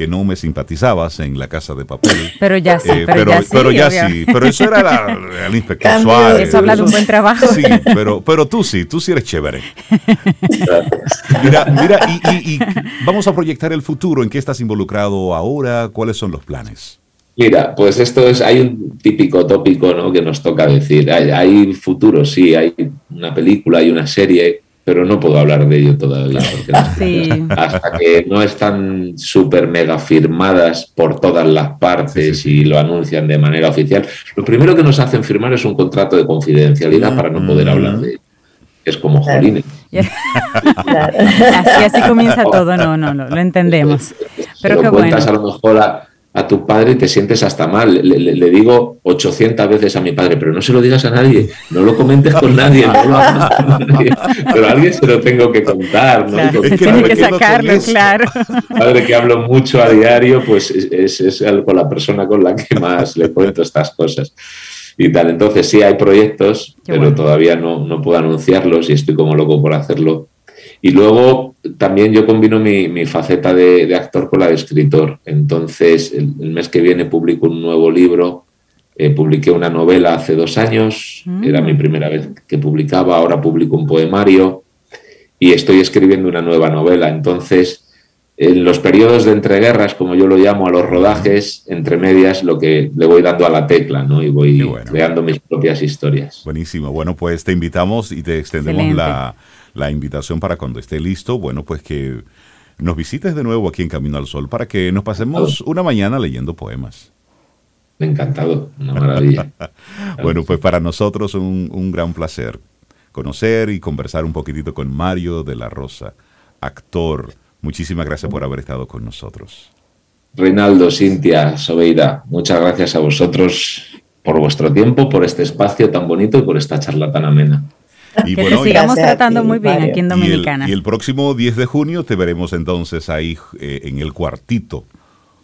que no me simpatizabas en la casa de papel. Pero ya sí, eh, pero, ya sí. Pero ya sí, pero eso era el inspector Suárez. Eso habla de un buen trabajo. Sí, pero, pero tú sí, tú sí eres chévere. mira, mira y, vamos a proyectar el futuro. ¿En qué estás involucrado ahora? ¿Cuáles son los planes? Mira, pues esto es, hay un típico tópico ¿no? que nos toca decir. Hay, hay futuro, sí, hay una película, hay una serie pero no puedo hablar de ello todavía. Hasta que no están súper mega firmadas por todas las partes y lo anuncian de manera oficial. Lo primero que nos hacen firmar es un contrato de confidencialidad para no poder hablar de ello. Es como jolines. así, así comienza todo, no, no, no, lo entendemos. Pero qué bueno. a lo mejor a, a tu padre te sientes hasta mal. Le, digo 800 veces a mi padre, pero no se lo digas a nadie, no lo comentes con nadie, no lo nadie. Pero a alguien se lo tengo que contar. ¿no? es que tiene que sacarlo, claro. Padre que hablo mucho a diario, pues es, es, con la persona con la que más le cuento estas cosas. Y tal, entonces sí hay proyectos, pero todavía no, no puedo anunciarlos y estoy como loco por hacerlo y luego también yo combino mi, faceta de, actor con la de escritor. Entonces, el, mes que viene publico un nuevo libro. Eh, publiqué una novela hace dos años, mm. era mi primera vez que publicaba, ahora publico un poemario y estoy escribiendo una nueva novela. Entonces, en los periodos de entreguerras, como yo lo llamo a los rodajes, entre medias, lo que le voy dando a la tecla, ¿no? Y voy creando mis propias historias. Buenísimo. Bueno, pues te invitamos y te extendemos la la invitación para cuando esté listo, bueno, pues que nos visites de nuevo aquí en Camino al Sol para que nos pasemos una mañana leyendo poemas. Encantado, una maravilla. bueno, pues para nosotros un, un gran placer conocer y conversar un poquitito con Mario de la Rosa, actor. Muchísimas gracias por haber estado con nosotros. Reinaldo, Cintia, Sobeida, muchas gracias a vosotros por vuestro tiempo, por este espacio tan bonito y por esta charla tan amena. Y que bueno, sigamos tratando muy bien aquí en Dominicana. Y el, próximo 10 de junio te veremos entonces ahí eh, en el cuartito.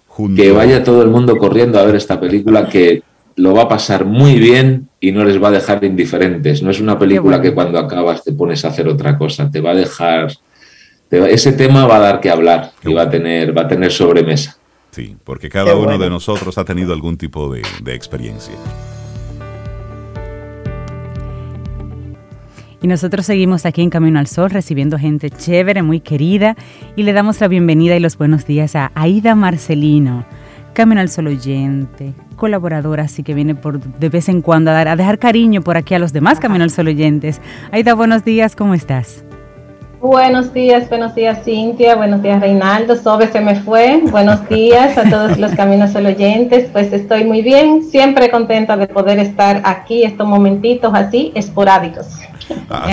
Junto. Que vaya todo el mundo corriendo a ver esta película que lo va a pasar muy bien y no les va a dejar indiferentes. No es una película que cuando acabas te pones a hacer otra cosa, te va a dejar... ese tema va a dar que hablar y va a tener, va a tener sobremesa. Sí, porque cada uno de nosotros ha tenido algún tipo de, de experiencia. Y nosotros seguimos aquí en Camino al Sol recibiendo gente chévere, muy querida. Y le damos la bienvenida y los buenos días a Aida Marcelino, Camino al Sol oyente, colaboradora, así que viene por de vez en cuando a, dar, a dejar cariño por aquí a los demás Camino al Sol oyentes. Aida, buenos días, ¿cómo estás? Buenos días, buenos días Cintia, buenos días Reinaldo, Sobe se me fue, buenos días a todos los caminos Sol oyentes, pues estoy muy bien, siempre contenta de poder estar aquí estos momentitos así esporádicos.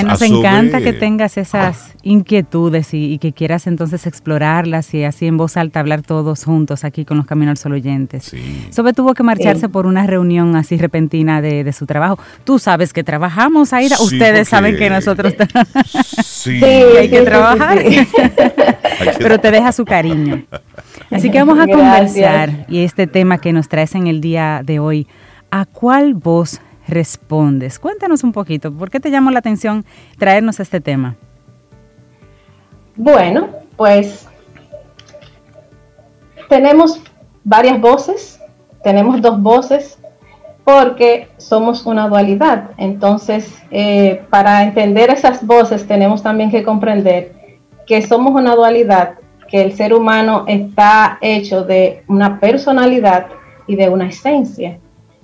Nos encanta que tengas esas inquietudes y, que quieras entonces explorarlas y así en voz alta hablar todos juntos aquí con los Caminos Sol oyentes. Sí. Sobe tuvo que marcharse por una reunión así repentina de, su trabajo. Tú sabes que trabajamos, Aida. Ustedes saben que nosotros sí. hay que trabajar. Pero te deja su cariño. Así que vamos a conversar y este tema que nos traes en el día de hoy, ¿a cuál voz respondes. Cuéntanos un poquito, ¿por qué te llamó la atención traernos este tema? Bueno, pues tenemos varias voces, tenemos dos voces porque somos una dualidad. Entonces, eh, para entender esas voces tenemos también que comprender que somos una dualidad, que el ser humano está hecho de una personalidad y de una esencia,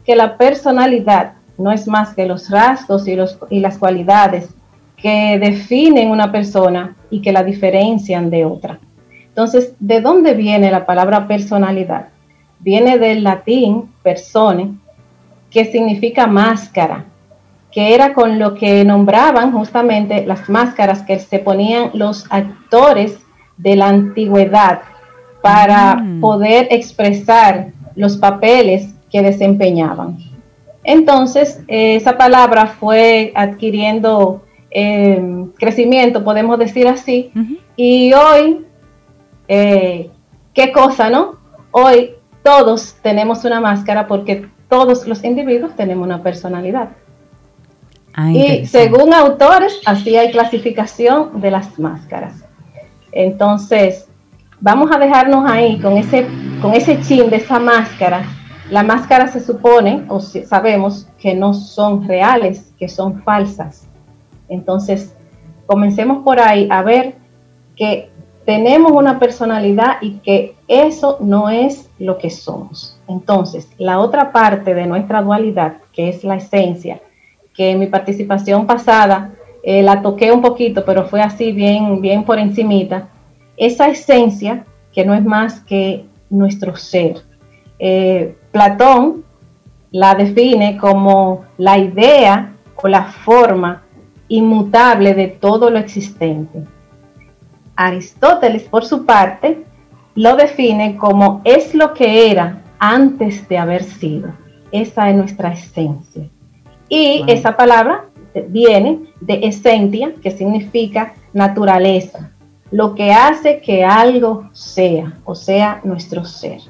que la personalidad no es más que los rasgos y, los, y las cualidades que definen una persona y que la diferencian de otra. Entonces, ¿de dónde viene la palabra personalidad? Viene del latín persone, que significa máscara, que era con lo que nombraban justamente las máscaras que se ponían los actores de la antigüedad para mm. poder expresar los papeles que desempeñaban. Entonces, eh, esa palabra fue adquiriendo eh, crecimiento, podemos decir así, y hoy, eh, ¿qué cosa, no? Hoy todos tenemos una máscara porque todos los individuos tenemos una personalidad. Ah, y según autores, así hay clasificación de las máscaras. Entonces, vamos a dejarnos ahí con ese, con ese chin de esa máscara. La máscara se supone, o sabemos, que no son reales, que son falsas. Entonces, comencemos por ahí a ver que tenemos una personalidad y que eso no es lo que somos. Entonces, la otra parte de nuestra dualidad, que es la esencia, que en mi participación pasada eh, la toqué un poquito, pero fue así bien, bien por encimita, esa esencia que no es más que nuestro ser. Eh, Platón la define como la idea o la forma inmutable de todo lo existente. Aristóteles, por su parte, lo define como es lo que era antes de haber sido. Esa es nuestra esencia. Y esa palabra viene de esencia, que significa naturaleza, lo que hace que algo sea, o sea, nuestro ser.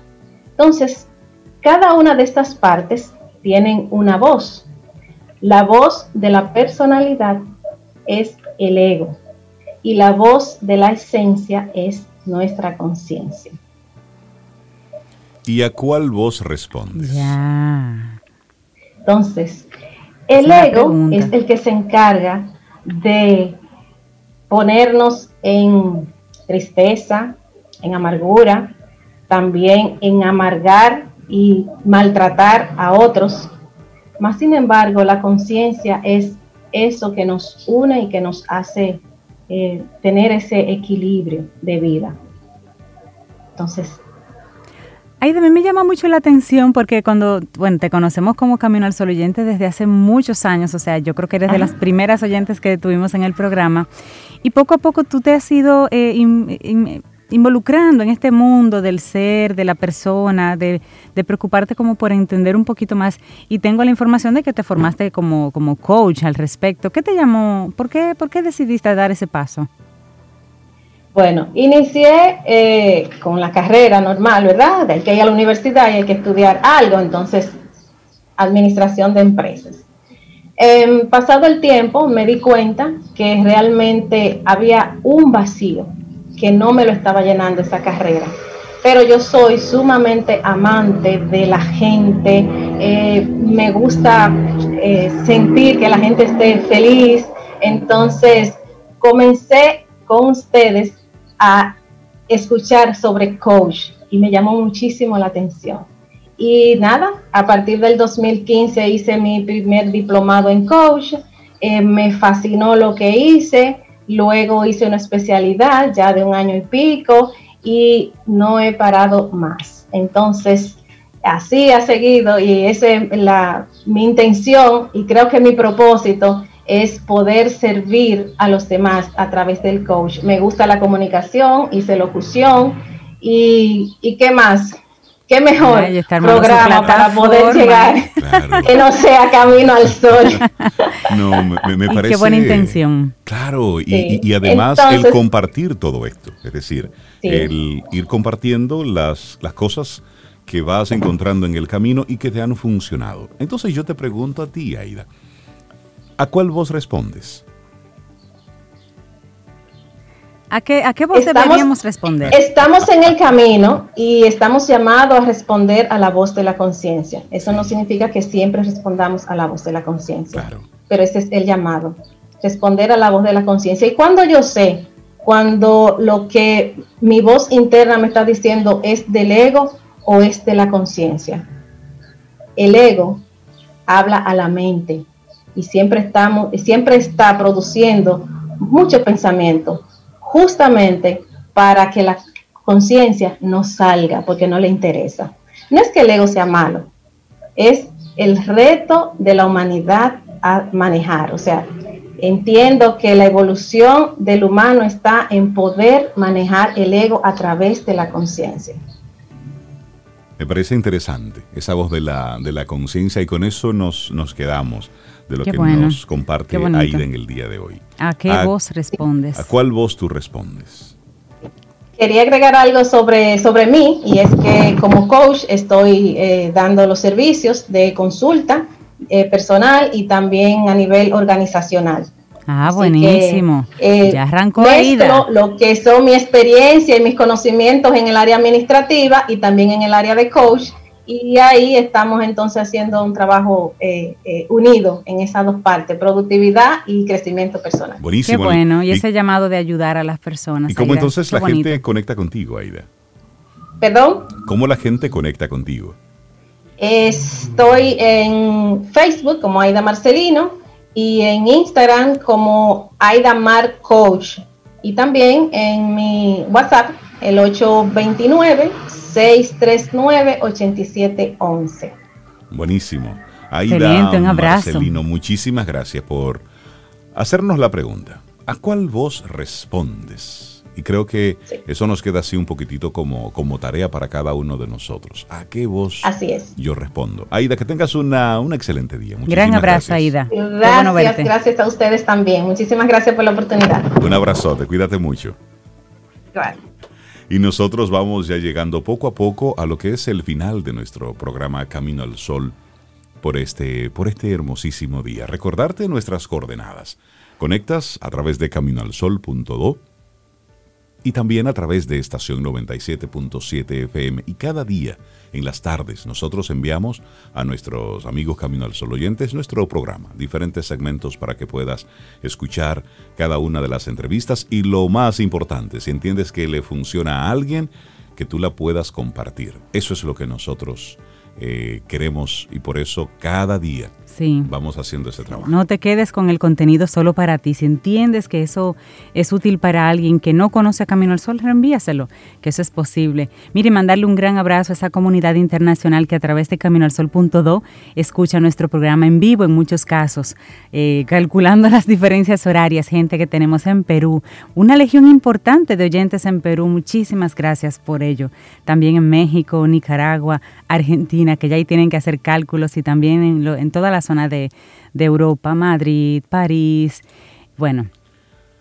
Entonces, cada una de estas partes tienen una voz. La voz de la personalidad es el ego y la voz de la esencia es nuestra conciencia. ¿Y a cuál voz respondes? Entonces, el ego es el que se encarga de ponernos en tristeza, en amargura, también en amargar y maltratar a otros. Más sin embargo, la conciencia es eso que nos une y que nos hace eh, tener ese equilibrio de vida. Entonces, Ahí también me llama mucho la atención porque cuando, bueno, te conocemos como Camino al Sol oyente desde hace muchos años, o sea, yo creo que eres de las primeras oyentes que tuvimos en el programa, y poco a poco tú te has ido eh, involucrando en este mundo del ser, de la persona, de, preocuparte como por entender un poquito más, y tengo la información de que te formaste como, como coach al respecto. ¿Qué te llamó? ¿Por qué, por qué decidiste dar ese paso? Bueno, inicié eh, con la carrera normal, ¿verdad? Hay que ir a la universidad y hay que estudiar algo, entonces, administración de empresas. Em, pasado el tiempo me di cuenta que realmente había un vacío que no me lo estaba llenando esa carrera. Pero yo soy sumamente amante de la gente, eh, me gusta eh, sentir que la gente esté feliz, entonces comencé con ustedes a escuchar sobre coach y me llamó muchísimo la atención. Y nada, a partir del 2015 hice mi primer diplomado en coach, eh, me fascinó lo que hice, luego hice una especialidad ya de un año y pico y no he parado más. Entonces, así ha seguido y esa es la, mi intención y creo que mi propósito es poder servir a los demás a través del coach. Me gusta la comunicación, hice locución y, y qué más. Qué mejor programa para poder llegar que no sea camino al sol. No, me, parece. qué buena intención. Claro, y, además el compartir todo esto, es decir, el ir compartiendo las, las cosas que vas encontrando en el camino y que te han funcionado. Entonces yo te pregunto a ti, Aida, ¿A cuál voz respondes? ¿A qué, a qué voz deberíamos responder? Estamos en el camino y estamos llamados a responder a la voz de la conciencia. Eso no significa que siempre respondamos a la voz de la conciencia, claro. pero ese es el llamado, responder a la voz de la conciencia. Y cuando yo sé, cuando lo que mi voz interna me está diciendo es del ego o es de la conciencia. El ego habla a la mente, y siempre estamos, siempre está produciendo mucho pensamiento, justamente para que la conciencia no salga, porque no le interesa. No es que el ego sea malo, es el reto de la humanidad a manejar. O sea, entiendo que la evolución del humano está en poder manejar el ego a través de la conciencia. Me parece interesante esa voz de la, de la conciencia y con eso nos, nos quedamos de lo que nos comparte Aida en el día de hoy. ¿A qué voz respondes? ¿A cuál voz tú respondes? Quería agregar algo sobre, sobre mí y es que como coach estoy eh, dando los servicios de consulta eh, personal y también a nivel organizacional. Ah, buenísimo. Eh, ya arrancó Aida. lo que son mi experiencia y mis conocimientos en el área administrativa y también en el área de coach y ahí estamos entonces haciendo un trabajo eh, eh, unido en esas dos partes, productividad y crecimiento personal. Buenísimo. Qué bueno, y, ese llamado de ayudar a las personas. ¿Y cómo entonces la gente conecta contigo, Aida? ¿Perdón? ¿Cómo la gente conecta contigo? Estoy en Facebook como Aida Marcelino y en Instagram como Aida Mar Coach y también en mi WhatsApp el 829 639-8711. Buenísimo. Aida un abrazo. Marcelino, muchísimas gracias por hacernos la pregunta. ¿A cuál voz respondes? Y creo que eso nos queda así un poquitito como, como tarea para cada uno de nosotros. ¿A qué voz así es. yo respondo? Aida, que tengas una, un excelente día. Gran abrazo, Aida. Gracias, gracias a ustedes también. Muchísimas gracias por la oportunidad. Un abrazote, cuídate mucho. Y nosotros vamos ya llegando poco a poco a lo que es el final de nuestro programa Camino al Sol por este, por este hermosísimo día. Recordarte nuestras coordenadas. Conectas a través de caminoalsol.do y también a través de estación 97.7 FM. Y cada día, en las tardes, nosotros enviamos a nuestros amigos Camino al Sol oyentes nuestro programa, diferentes segmentos para que puedas escuchar cada una de las entrevistas. Y lo más importante, si entiendes que le funciona a alguien, que tú la puedas compartir. Eso es lo que nosotros eh, queremos y por eso cada día Vamos haciendo ese trabajo. No te quedes con el contenido solo para ti. Si entiendes que eso es útil para alguien que no conoce a Camino al Sol, reenvíaselo, que eso es posible. Mire, mandarle un gran abrazo a esa comunidad internacional que a través de caminoalsol.do escucha nuestro programa en vivo en muchos casos, eh, calculando las diferencias horarias, gente que tenemos en Perú. Una legión importante de oyentes en Perú. Muchísimas gracias por ello. También en México, Nicaragua, Argentina, que ya ahí tienen que hacer cálculos y también en, en todas las zona de, de Europa, Madrid, París, bueno,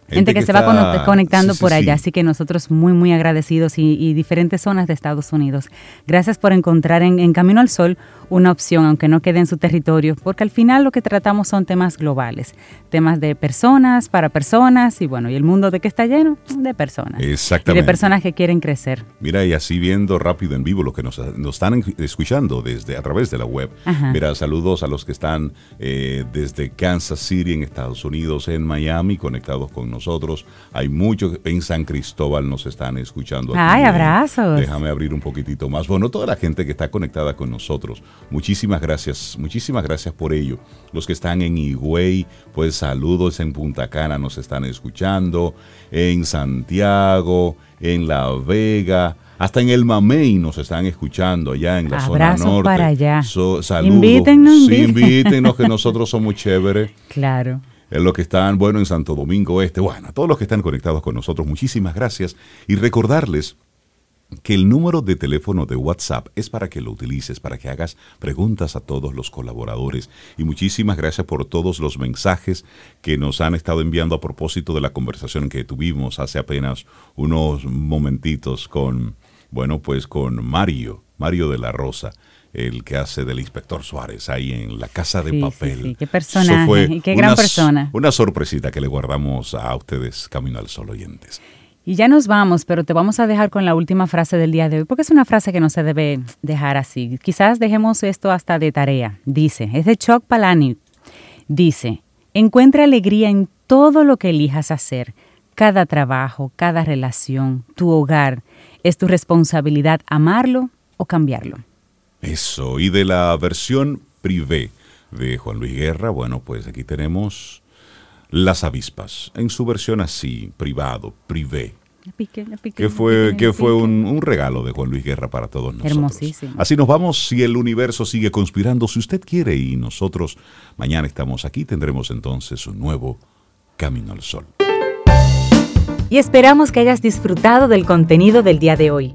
gente, que, se va conectando por allá. Así que nosotros muy, muy agradecidos y, diferentes zonas de Estados Unidos. Gracias por encontrar en, Camino al Sol una opción, aunque no quede en su territorio, porque al final lo que tratamos son temas globales, temas de personas, para personas, y bueno, y el mundo de qué está lleno de personas. Exactamente. Y de personas que quieren crecer. Mira, y así viendo rápido en vivo lo que nos, están escuchando desde a través de la web. Mira, saludos a los que están eh, desde Kansas City en Estados Unidos, en Miami, conectados con nosotros nosotros. Hay muchos en San Cristóbal nos están escuchando. Ay, abrazos. Déjame abrir un poquitito más. Bueno, toda la gente que está conectada con nosotros, muchísimas gracias, muchísimas gracias por ello. Los que están en Higüey, pues saludos en Punta Cana nos están escuchando, en Santiago, en La Vega hasta en el Mamey nos están escuchando allá en la zona norte. para allá. saludos. Invítenos, sí, invítenos que nosotros somos chéveres. Claro los que están, bueno, en Santo Domingo Este, bueno, a todos los que están conectados con nosotros, muchísimas gracias y recordarles que el número de teléfono de WhatsApp es para que lo utilices, para que hagas preguntas a todos los colaboradores. Y muchísimas gracias por todos los mensajes que nos han estado enviando a propósito de la conversación que tuvimos hace apenas unos momentitos con, bueno, pues con Mario, Mario de la Rosa el que hace del inspector Suárez ahí en la casa de papel. Sí, qué personaje y qué gran persona. Una sorpresita que le guardamos a ustedes Camino al Sol oyentes. Y ya nos vamos, pero te vamos a dejar con la última frase del día de hoy, porque es una frase que no se debe dejar así. Quizás dejemos esto hasta de tarea. Dice, es de Chuck Palahniuk. Dice, encuentra alegría en todo lo que elijas hacer, cada trabajo, cada relación, tu hogar. Es tu responsabilidad amarlo o cambiarlo. Eso, y de la versión privé de Juan Luis Guerra, bueno, pues aquí tenemos Las avispas, en su versión así, privado, privé. que fue, que fue un, regalo de Juan Luis Guerra para todos nosotros. Hermosísimo. Así nos vamos si el universo sigue conspirando, si usted quiere, y nosotros mañana estamos aquí, tendremos entonces un nuevo Camino al Sol. Y esperamos que hayas disfrutado del contenido del día de hoy.